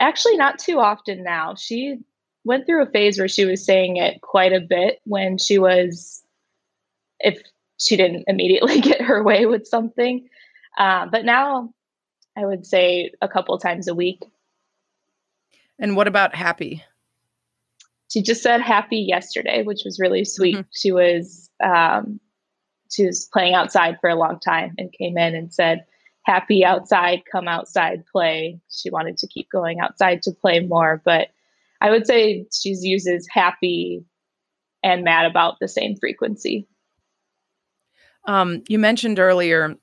actually, not too often now. She went through a phase where she was saying it quite a bit when she was, if she didn't immediately get her way with something. Uh, but now I would say a couple times a week. And what about happy? She just said happy yesterday, which was really sweet. Mm-hmm. She was um, she was playing outside for a long time and came in and said, "Happy outside, come outside, play." She wanted to keep going outside to play more, but I would say she uses happy and mad about the same frequency. Um, you mentioned earlier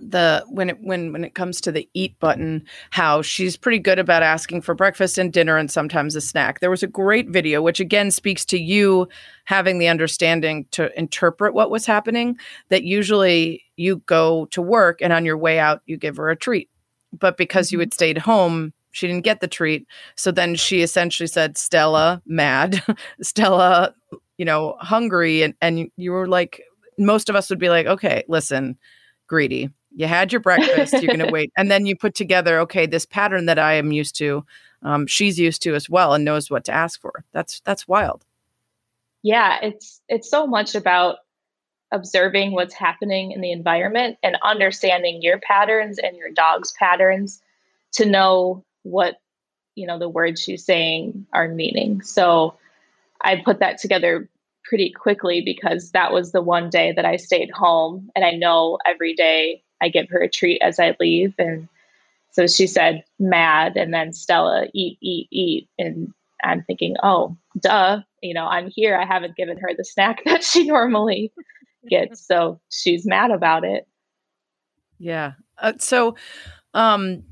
the when it when when it comes to the eat button how she's pretty good about asking for breakfast and dinner and sometimes a snack there was a great video which again speaks to you having the understanding to interpret what was happening that usually you go to work and on your way out you give her a treat. But because mm-hmm. you had stayed home she didn't get the treat. So then she essentially said stella mad. Stella you know hungry. And and you were like most of us would be like okay listen greedy. You had your breakfast. You're going to wait. And then you put together okay this pattern that i am used to um, she's used to as well and knows what to ask for. That's that's wild. Yeah it's it's so much about observing what's happening in the environment and understanding your patterns and your dog's patterns to know what you know the words she's saying are meaning so i put that together pretty quickly because that was the one day that i stayed home and i know every day I give her a treat as I leave. And so she said, mad. And then Stella, eat, eat, eat. And I'm thinking, oh, duh, you know, I'm here. I haven't given her the snack that she normally gets. So she's mad about it. Yeah. Uh, so, um,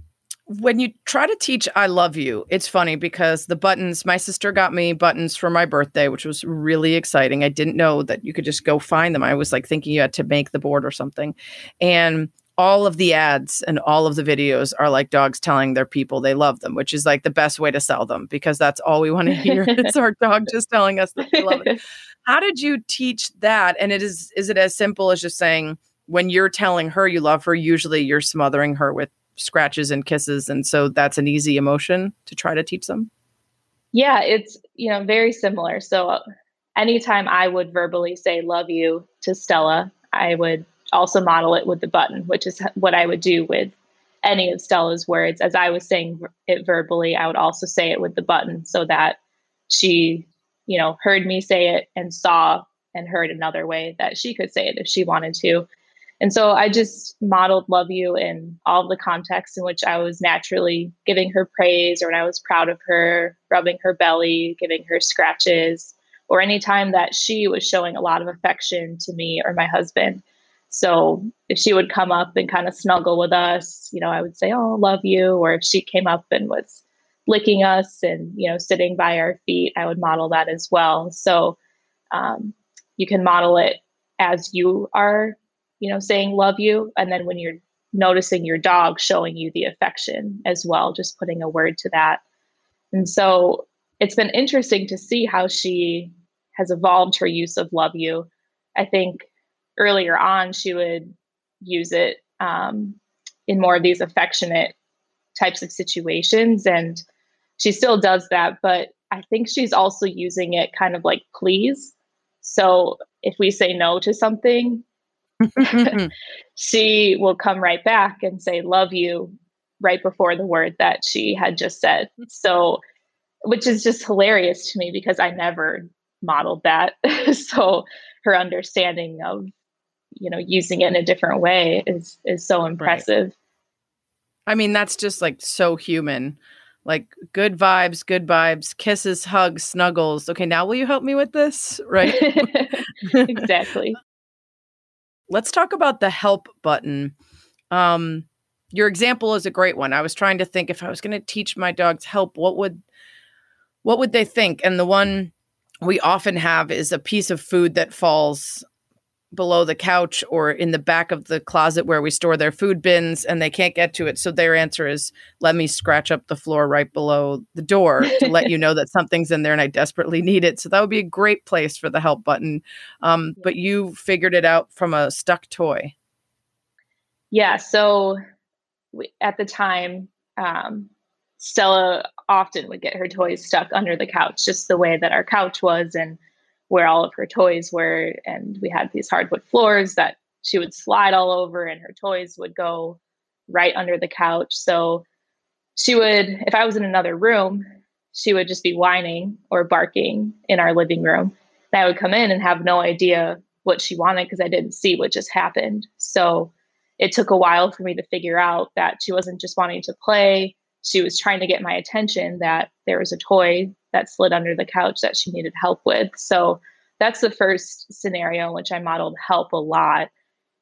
when you try to teach I love you, it's funny because the buttons, my sister got me buttons for my birthday, which was really exciting. I didn't know that you could just go find them. I was like thinking you had to make the board or something. And all of the ads and all of the videos are like dogs telling their people they love them, which is like the best way to sell them because that's all we want to hear. it's our dog just telling us that they love it. How did you teach that? And it is is it as simple as just saying when you're telling her you love her, usually you're smothering her with scratches and kisses and so that's an easy emotion to try to teach them? Yeah, it's you know very similar. So anytime I would verbally say love you to Stella, I would also model it with the button, which is what I would do with any of Stella's words. As I was saying it verbally, I would also say it with the button so that she, you know, heard me say it and saw and heard another way that she could say it if she wanted to. And so I just modeled Love You in all the contexts in which I was naturally giving her praise or when I was proud of her, rubbing her belly, giving her scratches, or anytime that she was showing a lot of affection to me or my husband. So if she would come up and kind of snuggle with us, you know, I would say, "Oh, love you," or if she came up and was licking us and you know sitting by our feet, I would model that as well. So um, you can model it as you are you know, saying love you. And then when you're noticing your dog showing you the affection as well, just putting a word to that. And so it's been interesting to see how she has evolved her use of love you. I think earlier on, she would use it um, in more of these affectionate types of situations. And she still does that, but I think she's also using it kind of like please. So if we say no to something, she will come right back and say love you right before the word that she had just said. So, which is just hilarious to me because I never modeled that. so her understanding of you know using it in a different way is is so impressive. Right. I mean, that's just like so human. Like good vibes, good vibes, kisses, hugs, snuggles. Okay, now will you help me with this? Right? exactly. Let's talk about the help button. Um, your example is a great one. I was trying to think if I was going to teach my dogs help, what would what would they think? And the one we often have is a piece of food that falls below the couch or in the back of the closet where we store their food bins and they can't get to it. So their answer is, let me scratch up the floor right below the door to let you know that something's in there and I desperately need it. So that would be a great place for the help button. Um, but you figured it out from a stuck toy. Yeah. So we, at the time, um, Stella often would get her toys stuck under the couch, just the way that our couch was and where all of her toys were. And we had these hardwood floors that she would slide all over, and her toys would go right under the couch. So she would, if I was in another room, she would just be whining or barking in our living room. And I would come in and have no idea what she wanted because I didn't see what just happened. So it took a while for me to figure out that she wasn't just wanting to play she was trying to get my attention that there was a toy that slid under the couch that she needed help with. So that's the first scenario in which I modeled help a lot.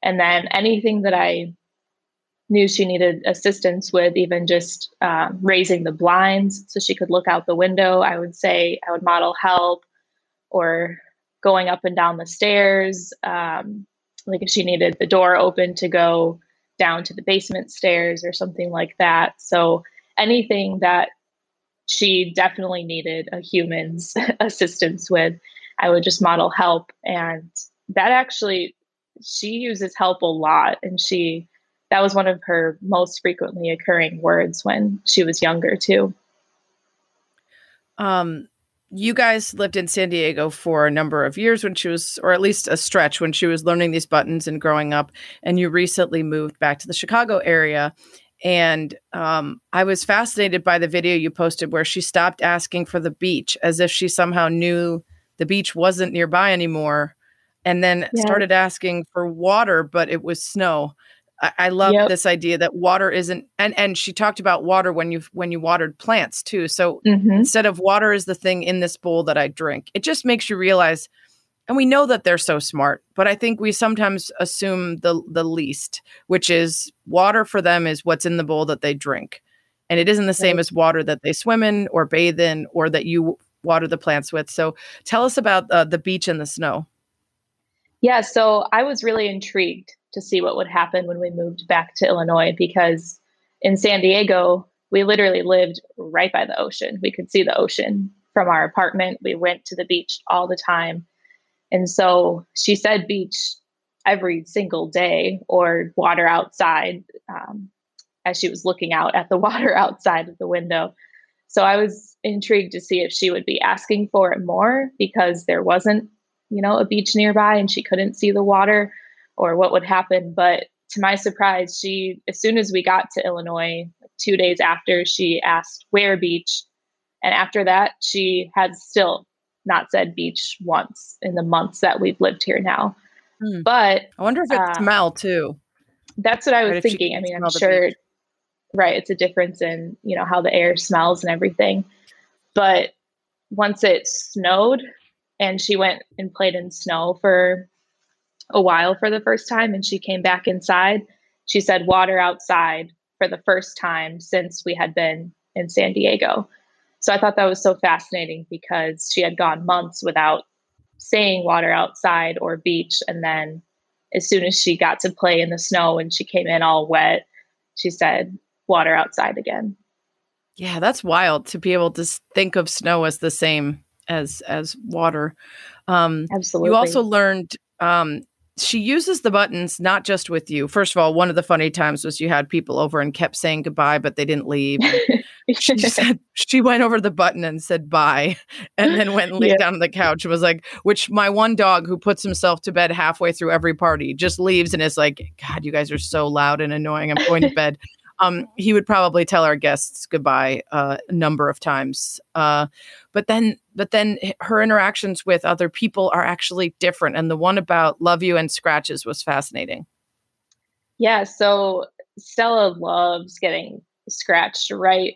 And then anything that I knew she needed assistance with, even just um, raising the blinds so she could look out the window, I would say I would model help or going up and down the stairs. Um, like if she needed the door open to go down to the basement stairs or something like that. So anything that she definitely needed a human's assistance with, I would just model help. And that actually, she uses help a lot. And she, that was one of her most frequently occurring words when she was younger, too. Um, you guys lived in San Diego for a number of years when she was, or at least a stretch when she was learning these buttons and growing up. And you recently moved back to the Chicago area. And um, I was fascinated by the video you posted where she stopped asking for the beach as if she somehow knew the beach wasn't nearby anymore and then yeah. started asking for water, but it was snow. I, I love yep. this idea that water isn't and and she talked about water when you when you watered plants too. So mm-hmm. instead of water is the thing in this bowl that I drink, it just makes you realize and we know that they're so smart but i think we sometimes assume the the least which is water for them is what's in the bowl that they drink. And it isn't the same as water that they swim in or bathe in or that you water the plants with. So tell us about uh, the beach and the snow. Yeah so i was really intrigued to see what would happen when we moved back to illinois because in san diego we literally lived right by the ocean. We could see the ocean from our apartment. We went to the beach all the time and so she said beach every single day or water outside um, as she was looking out at the water outside of the window. So I was intrigued to see if she would be asking for it more because there wasn't, you know, a beach nearby and she couldn't see the water or what would happen. But to my surprise, she, as soon as we got to Illinois, two days after, she asked where beach. And after that, she had still not said beach once in the months that we've lived here now. Hmm. But I wonder if it uh, smell too. That's what I was right, thinking. I mean, I'm sure, right? It's a difference in you know how the air smells and everything. But once it snowed, and she went and played in snow for a while for the first time, and she came back inside. She said water outside for the first time since we had been in San Diego. So I thought that was so fascinating because she had gone months without saying water outside or beach. And then as soon as she got to play in the snow and she came in all wet, she said, water outside again. Yeah, that's wild to be able to think of snow as the same as as water. Um, Absolutely. you also learned um, she uses the buttons not just with you. First of all, one of the funny times was you had people over and kept saying goodbye, but they didn't leave. she said she went over the button and said bye and then went and laid Yeah. down on the couch and was like which my one dog who puts himself to bed halfway through every party just leaves and is like god you guys are so loud and annoying i'm going to bed um he would probably tell our guests goodbye uh, a number of times uh but then but then her interactions with other people are actually different and the one about love you and scratches was fascinating Yeah, so Stella loves getting scratched right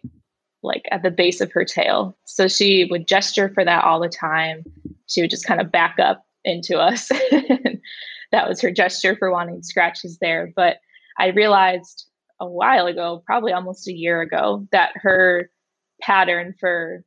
like at the base of her tail. So she would gesture for that all the time. She would just kind of back up into us. that was her gesture for wanting scratches there. But I realized a while ago, probably almost a year ago, that her pattern for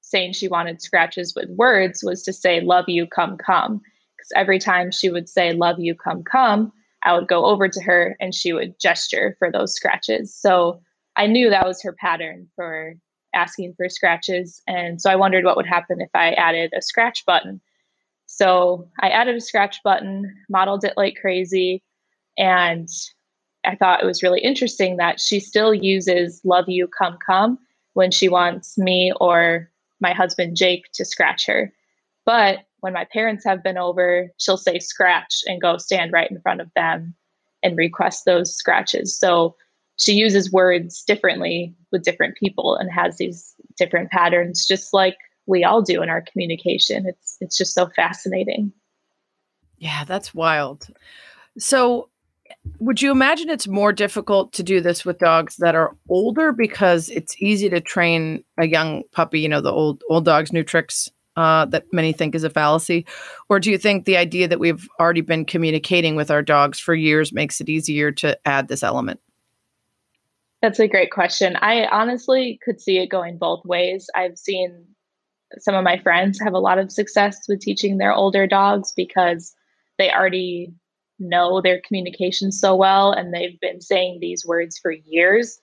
saying she wanted scratches with words was to say, Love you, come, come. Because every time she would say, Love you, come, come, I would go over to her and she would gesture for those scratches. So I knew that was her pattern for asking for scratches. And so I wondered what would happen if I added a scratch button. So I added a scratch button, modeled it like crazy. And I thought it was really interesting that she still uses love you, come, come when she wants me or my husband Jake to scratch her. But when my parents have been over, she'll say scratch and go stand right in front of them and request those scratches. So she uses words differently with different people and has these different patterns just like we all do in our communication. It's it's just so fascinating. Yeah, that's wild. So, would you imagine it's more difficult to do this with dogs that are older because it's easy to train a young puppy, you know, the old old dogs new tricks uh, that many think is a fallacy? Or do you think the idea that we've already been communicating with our dogs for years makes it easier to add this element? That's a great question. I honestly could see it going both ways. I've seen some of my friends have a lot of success with teaching their older dogs because they already know their communication so well and they've been saying these words for years.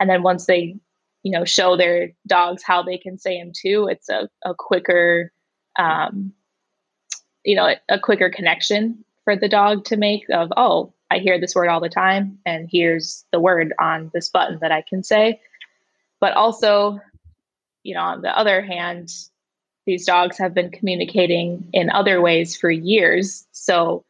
And then once they, you know, show their dogs how they can say them too, it's a, a quicker, um, you know, a quicker connection for the dog to make of, oh, I hear this word all the time, and here's the word on this button that I can say. But also, you know, on the other hand, these dogs have been communicating in other ways for years. So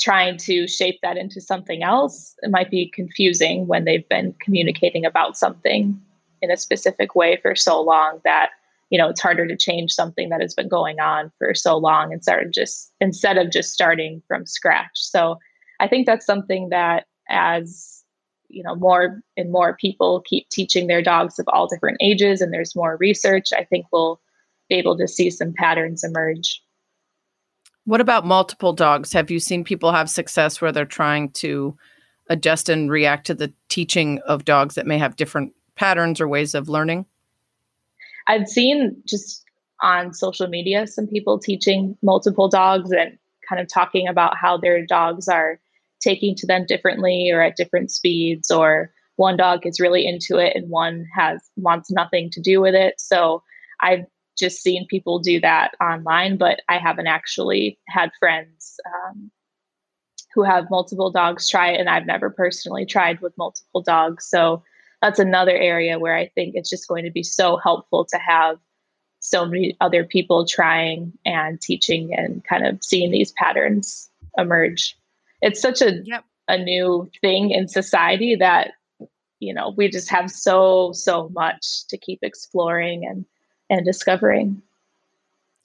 trying to shape that into something else it might be confusing when they've been communicating about something in a specific way for so long that you know it's harder to change something that has been going on for so long and start just instead of just starting from scratch. So i think that's something that as you know more and more people keep teaching their dogs of all different ages and there's more research i think we'll be able to see some patterns emerge What about multiple dogs? Have you seen people have success where they're trying to adjust and react to the teaching of dogs that may have different patterns or ways of learning? I've seen just on social media some people teaching multiple dogs and kind of talking about how their dogs are taking to them differently or at different speeds or one dog is really into it and one has wants nothing to do with it. So I've just seen people do that online, but I haven't actually had friends um, who have multiple dogs try it, and I've never personally tried with multiple dogs. So that's another area where I think it's just going to be so helpful to have so many other people trying and teaching and kind of seeing these patterns emerge. It's such a Yep. a new thing in society that you know we just have so so much to keep exploring and and discovering.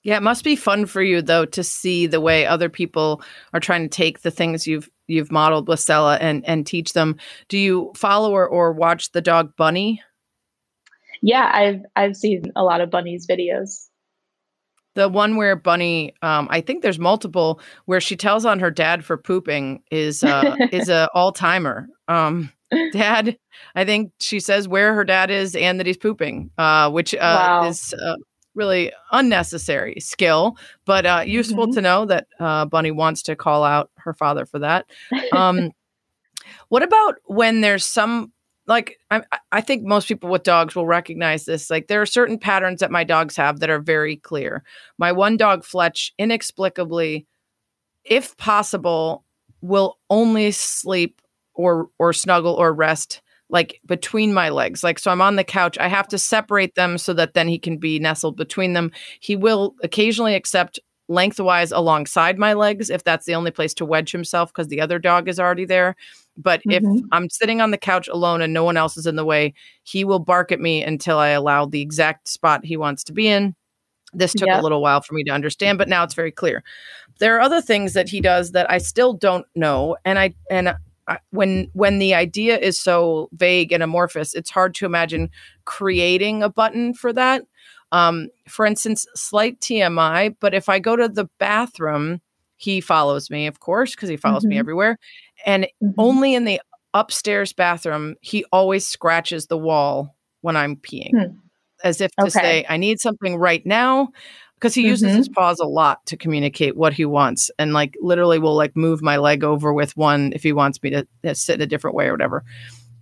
Yeah, it must be fun for you though to see the way other people are trying to take the things you've you've modeled with Stella and and teach them. Do you follow or, or watch the dog Bunny? Yeah, I've I've seen a lot of Bunny's videos. The one where Bunny, um, I think there's multiple where she tells on her dad for pooping is uh, is a all timer. Um, dad, I think she says where her dad is and that he's pooping, uh, which uh, Wow. is uh, really unnecessary skill, but uh, useful Mhm. to know that uh, Bunny wants to call out her father for that. Um, what about when there's some like I, I think most people with dogs will recognize this. Like there are certain patterns that my dogs have that are very clear. My one dog, Fletch, inexplicably, if possible, will only sleep or or snuggle or rest like between my legs. Like so I'm on the couch, I have to separate them so that then he can be nestled between them. He will occasionally accept lengthwise alongside my legs if that's the only place to wedge himself because the other dog is already there. But if Mhm. I'm sitting on the couch alone and no one else is in the way, he will bark at me until I allow the exact spot he wants to be in. This took a little while for me to understand, but now it's very clear. There are other things that he does that I still don't know, and I and when when the idea is so vague and amorphous, it's hard to imagine creating a button for that. Um, for instance, slight TMI, but if I go to the bathroom, he follows me, of course, because he follows me Mhm. everywhere, and Mhm. only in the upstairs bathroom, he always scratches the wall when I'm peeing, Hmm. as if to Okay. say, I need something right now. Because he uses Mhm. his paws a lot to communicate what he wants, and like literally will like move my leg over with one if he wants me to uh, sit in a different way or whatever.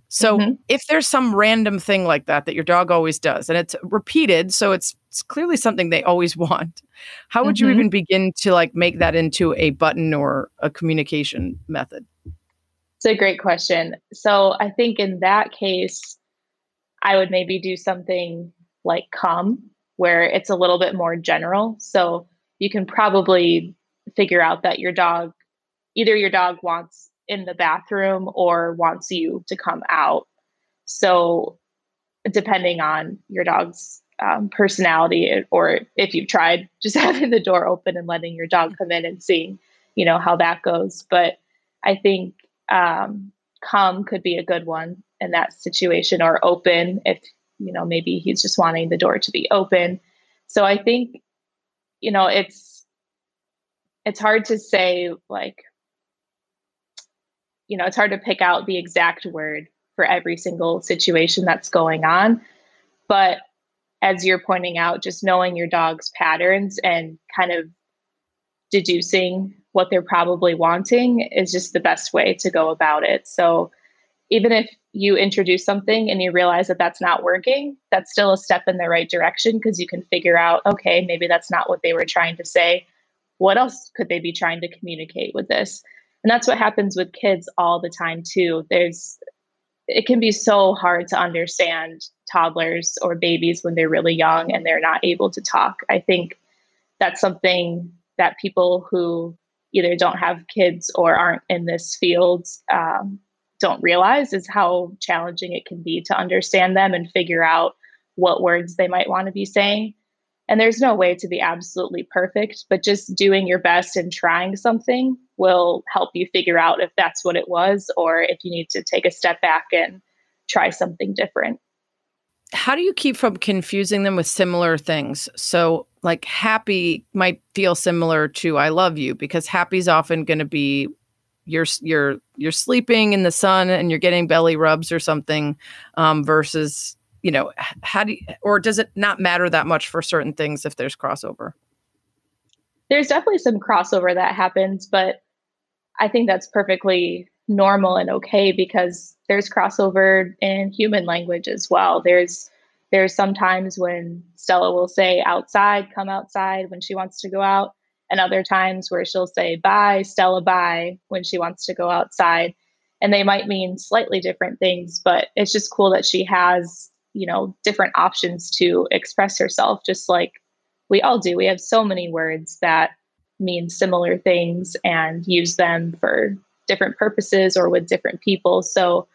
So Mhm. if there's some random thing like that that your dog always does, and it's repeated, so it's it's clearly something they always want. How would you Mhm. even begin to like make that into a button or a communication method? It's a great question. So I think in that case, I would maybe do something like come, where it's a little bit more general. So you can probably figure out that your dog, either your dog wants in the bathroom or wants you to come out. So depending on your dog's um, personality, or if you've tried just having the door open and letting your dog come in and seeing, you know, how that goes. But I think um, come could be a good one in that situation or open if you know maybe he's just wanting the door to be open so i think you know it's it's hard to say like you know it's hard to pick out the exact word for every single situation that's going on but as you're pointing out just knowing your dog's patterns and kind of deducing what they're probably wanting is just the best way to go about it. So even if you introduce something and you realize that that's not working, that's still a step in the right direction because you can figure out, okay, maybe that's not what they were trying to say. What else could they be trying to communicate with this? And that's what happens with kids all the time too. There's it can be so hard to understand toddlers or babies when they're really young and they're not able to talk. I think that's something that people who either don't have kids or aren't in this field um, don't realize is how challenging it can be to understand them and figure out what words they might want to be saying. And there's no way to be absolutely perfect, but just doing your best and trying something will help you figure out if that's what it was or if you need to take a step back and try something different. How do you keep from confusing them with similar things? So, like happy might feel similar to I love you because happy's often going to be you're you're you're sleeping in the sun and you're getting belly rubs or something um, versus you know how do you, or does it not matter that much for certain things if there's crossover? There's definitely some crossover that happens, but I think that's perfectly normal and okay because there's crossover in human language as well. There's there's sometimes when Stella will say outside, come outside when she wants to go out, and other times where she'll say bye, Stella, bye when she wants to go outside. And they might mean slightly different things, but it's just cool that she has, you know, different options to express herself, just like we all do. We have so many words that mean similar things and use them for different purposes or with different people. So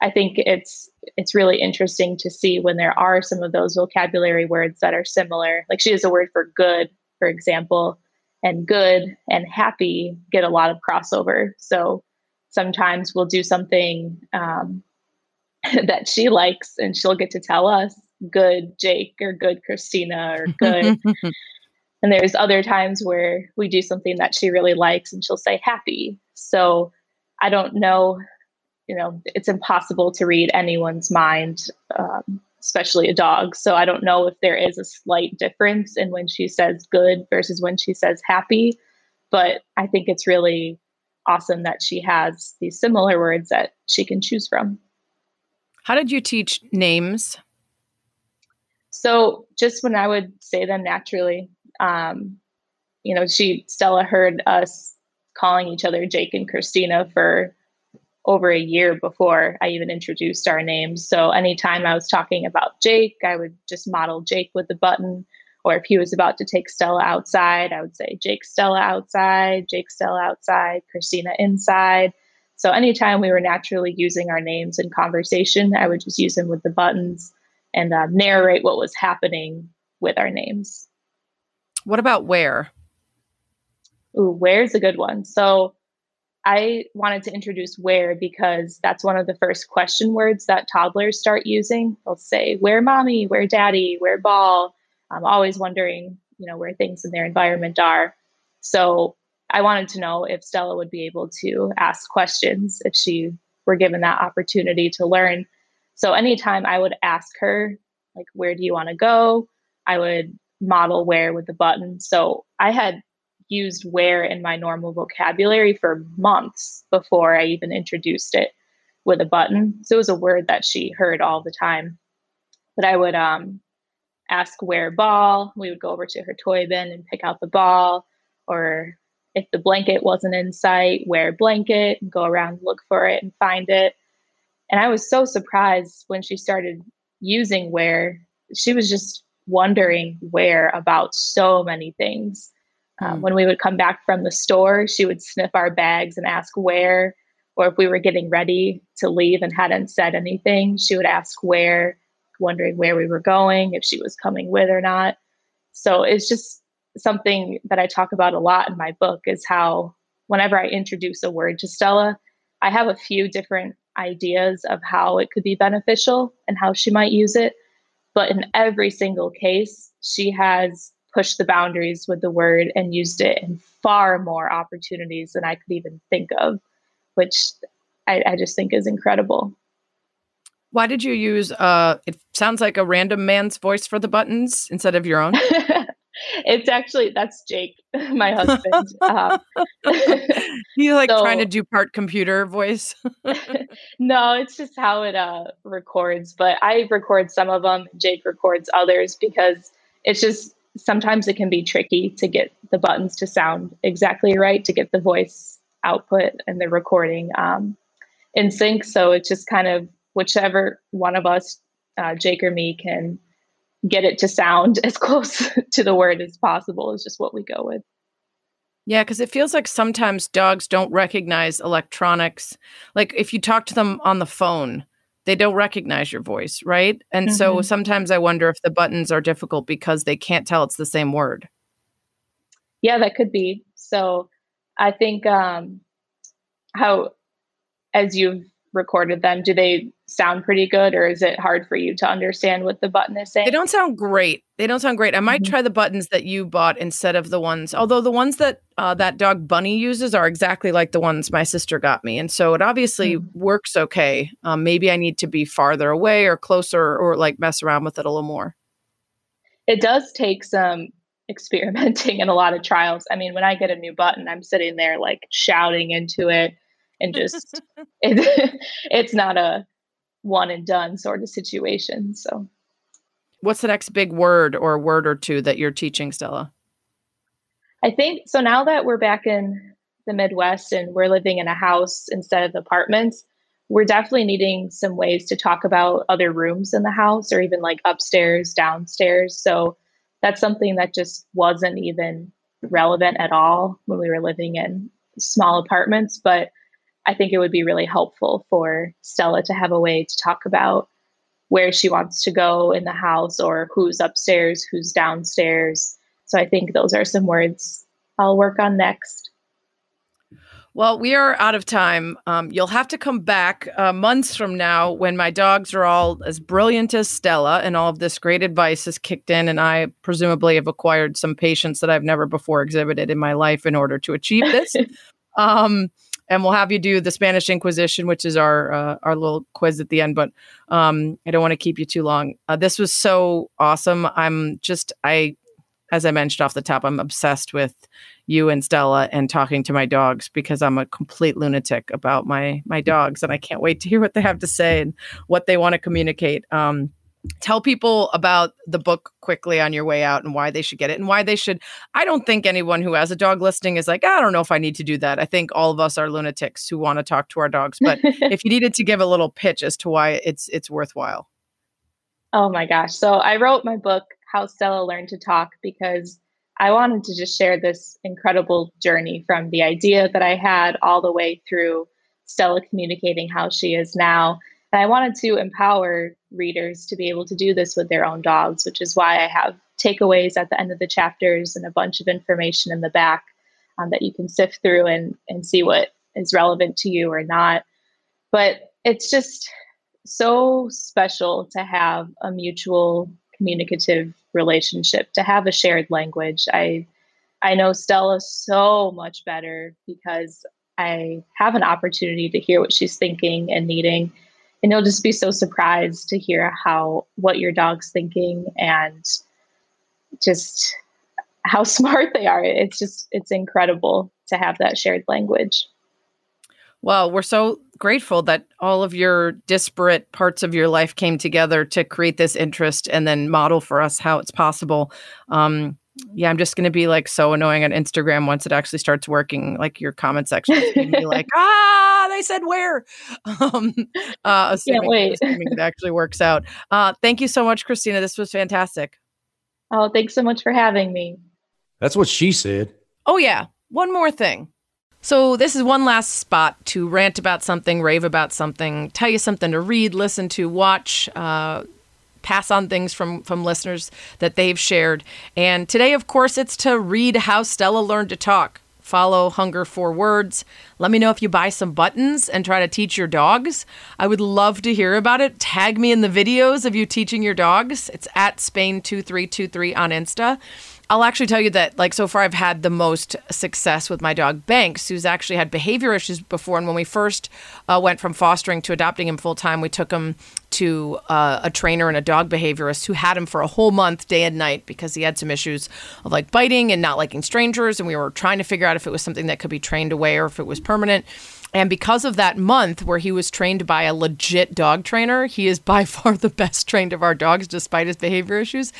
I think it's it's really interesting to see when there are some of those vocabulary words that are similar. Like she has a word for good, for example, and good and happy get a lot of crossover. So sometimes we'll do something um, that she likes and she'll get to tell us good Jake or good Christina or good. and there's other times where we do something that she really likes and she'll say happy. So I don't know, you know, it's impossible to read anyone's mind. Um, especially a dog. So I don't know if there is a slight difference in when she says good versus when she says happy. But I think it's really awesome that she has these similar words that she can choose from. How did you teach names? So just when I would say them naturally, um, you know, she Stella heard us calling each other Jake and Christina for over a year before I even introduced our names. So anytime I was talking about Jake, I would just model Jake with the button. Or if he was about to take Stella outside, I would say Jake Stella outside, Jake Stella outside, Christina inside. So anytime we were naturally using our names in conversation, I would just use them with the buttons and uh, narrate what was happening with our names. What about where? Ooh, where's a good one. So I wanted to introduce where because that's one of the first question words that toddlers start using. They'll say, Where mommy, where daddy, where ball. I'm always wondering, you know, where things in their environment are. So I wanted to know if Stella would be able to ask questions if she were given that opportunity to learn. So anytime I would ask her, like, where do you want to go? I would model where with the button. So I had used where in my normal vocabulary for months before I even introduced it with a button. So it was a word that she heard all the time. But I would um, ask where ball. We would go over to her toy bin and pick out the ball. Or if the blanket wasn't in sight, where blanket and go around look for it and find it. And I was so surprised when she started using where. She was just wondering where about so many things. Um, mm. When we would come back from the store, she would sniff our bags and ask where, or if we were getting ready to leave and hadn't said anything, she would ask where, wondering where we were going, if she was coming with or not. So it's just something that I talk about a lot in my book is how whenever I introduce a word to Stella, I have a few different ideas of how it could be beneficial and how she might use it. But in every single case, she has pushed the boundaries with the word and used it in far more opportunities than I could even think of, which I, I just think is incredible. Why did you use uh it sounds like a random man's voice for the buttons instead of your own? it's actually that's Jake, my husband. um, you like so, trying to do part computer voice? no, it's just how it uh records, but I record some of them, Jake records others because it's just sometimes it can be tricky to get the buttons to sound exactly right to get the voice output and the recording um, in sync. So it's just kind of whichever one of us, uh, Jake or me, can get it to sound as close to the word as possible is just what we go with. Yeah, because it feels like sometimes dogs don't recognize electronics. Like if you talk to them on the phone, they don't recognize your voice, right? And mm-hmm. so sometimes I wonder if the buttons are difficult because they can't tell it's the same word. Yeah, that could be. So I think um, how, as you've recorded them, do they sound pretty good or is it hard for you to understand what the button is saying? They don't sound great. They don't sound great. I might mm-hmm. try the buttons that you bought instead of the ones, although the ones that uh, that dog Bunny uses are exactly like the ones my sister got me. And so it obviously mm-hmm. works okay. Um, maybe I need to be farther away or closer or like mess around with it a little more. It does take some experimenting and a lot of trials. I mean, when I get a new button, I'm sitting there like shouting into it and just it, it's not a one and done sort of situation. So, what's the next big word or word or two that you're teaching, Stella? I think so. Now that we're back in the Midwest and we're living in a house instead of apartments, we're definitely needing some ways to talk about other rooms in the house or even like upstairs, downstairs. So, that's something that just wasn't even relevant at all when we were living in small apartments. But I think it would be really helpful for Stella to have a way to talk about where she wants to go in the house or who's upstairs, who's downstairs. So I think those are some words I'll work on next. Well, we are out of time. Um, you'll have to come back uh, months from now when my dogs are all as brilliant as Stella and all of this great advice has kicked in, and I presumably have acquired some patience that I've never before exhibited in my life in order to achieve this. um, and we'll have you do the Spanish Inquisition, which is our uh, our little quiz at the end. But um, I don't want to keep you too long. Uh, this was so awesome. I'm just I, as I mentioned off the top, I'm obsessed with you and Stella and talking to my dogs because I'm a complete lunatic about my my dogs, and I can't wait to hear what they have to say and what they want to communicate. Um, tell people about the book quickly on your way out and why they should get it and why they should i don't think anyone who has a dog listing is like ah, i don't know if i need to do that. I think all of us are lunatics who want to talk to our dogs but if you needed to give a little pitch as to why it's it's worthwhile. Oh my gosh. So i wrote my book how stella learned to talk because i wanted to just share this incredible journey from the idea that i had all the way through stella communicating how she is now and I wanted to empower readers to be able to do this with their own dogs, which is why I have takeaways at the end of the chapters and a bunch of information in the back um, that you can sift through and, and see what is relevant to you or not. But it's just so special to have a mutual communicative relationship, to have a shared language. I I know Stella so much better because I have an opportunity to hear what she's thinking and needing and you'll just be so surprised to hear how what your dog's thinking and just how smart they are. It's just it's incredible to have that shared language. Well we're so grateful that all of your disparate parts of your life came together to create this interest and then model for us how it's possible. Um, yeah, I'm just going to be like so annoying on Instagram once it actually starts working. Like your comment section is going to be like, ah, they said where. Um, uh, assuming, assuming it actually works out. Uh, thank you so much, Christina. This was fantastic. Oh, thanks so much for having me. That's what she said. Oh, yeah. One more thing. So, this is one last spot to rant about something, rave about something, tell you something to read, listen to, watch, uh, pass on things from from listeners that they've shared. And today, of course, it's to read how Stella learned to talk. Follow Hunger for Words. Let me know if you buy some buttons and try to teach your dogs. I would love to hear about it. Tag me in the videos of you teaching your dogs. It's at Spain2323 on Insta. I'll actually tell you that, like, so far I've had the most success with my dog Banks, who's actually had behavior issues before. And when we first uh, went from fostering to adopting him full time, we took him to uh, a trainer and a dog behaviorist who had him for a whole month, day and night, because he had some issues of like biting and not liking strangers. And we were trying to figure out if it was something that could be trained away or if it was permanent. And because of that month where he was trained by a legit dog trainer, he is by far the best trained of our dogs, despite his behavior issues.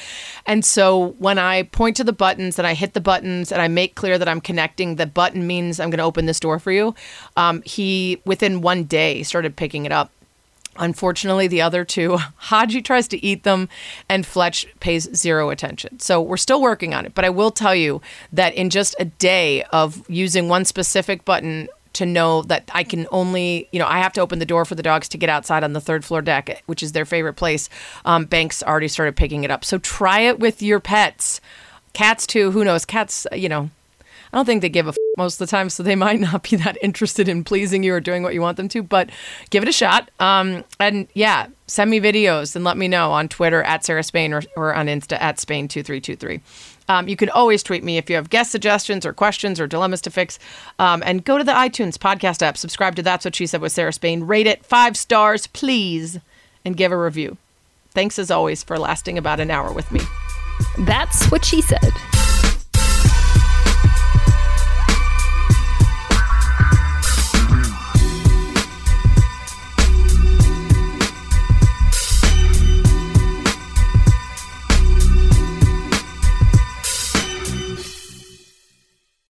And so when I point to the buttons and I hit the buttons and I make clear that I'm connecting, the button means I'm going to open this door for you. Um, he, within one day, started picking it up. Unfortunately, the other two, Haji tries to eat them and Fletch pays zero attention. So we're still working on it. But I will tell you that in just a day of using one specific button, to know that I can only, you know, I have to open the door for the dogs to get outside on the third floor deck, which is their favorite place. Um, Banks already started picking it up. So try it with your pets. Cats, too. Who knows? Cats, you know, I don't think they give a f- most of the time, so they might not be that interested in pleasing you or doing what you want them to, but give it a shot. Um, and yeah, send me videos and let me know on Twitter at Sarah Spain or, or on Insta at Spain2323. Um, you can always tweet me if you have guest suggestions or questions or dilemmas to fix. Um, and go to the iTunes podcast app, subscribe to That's What She Said with Sarah Spain, rate it five stars, please, and give a review. Thanks as always for lasting about an hour with me. That's what she said.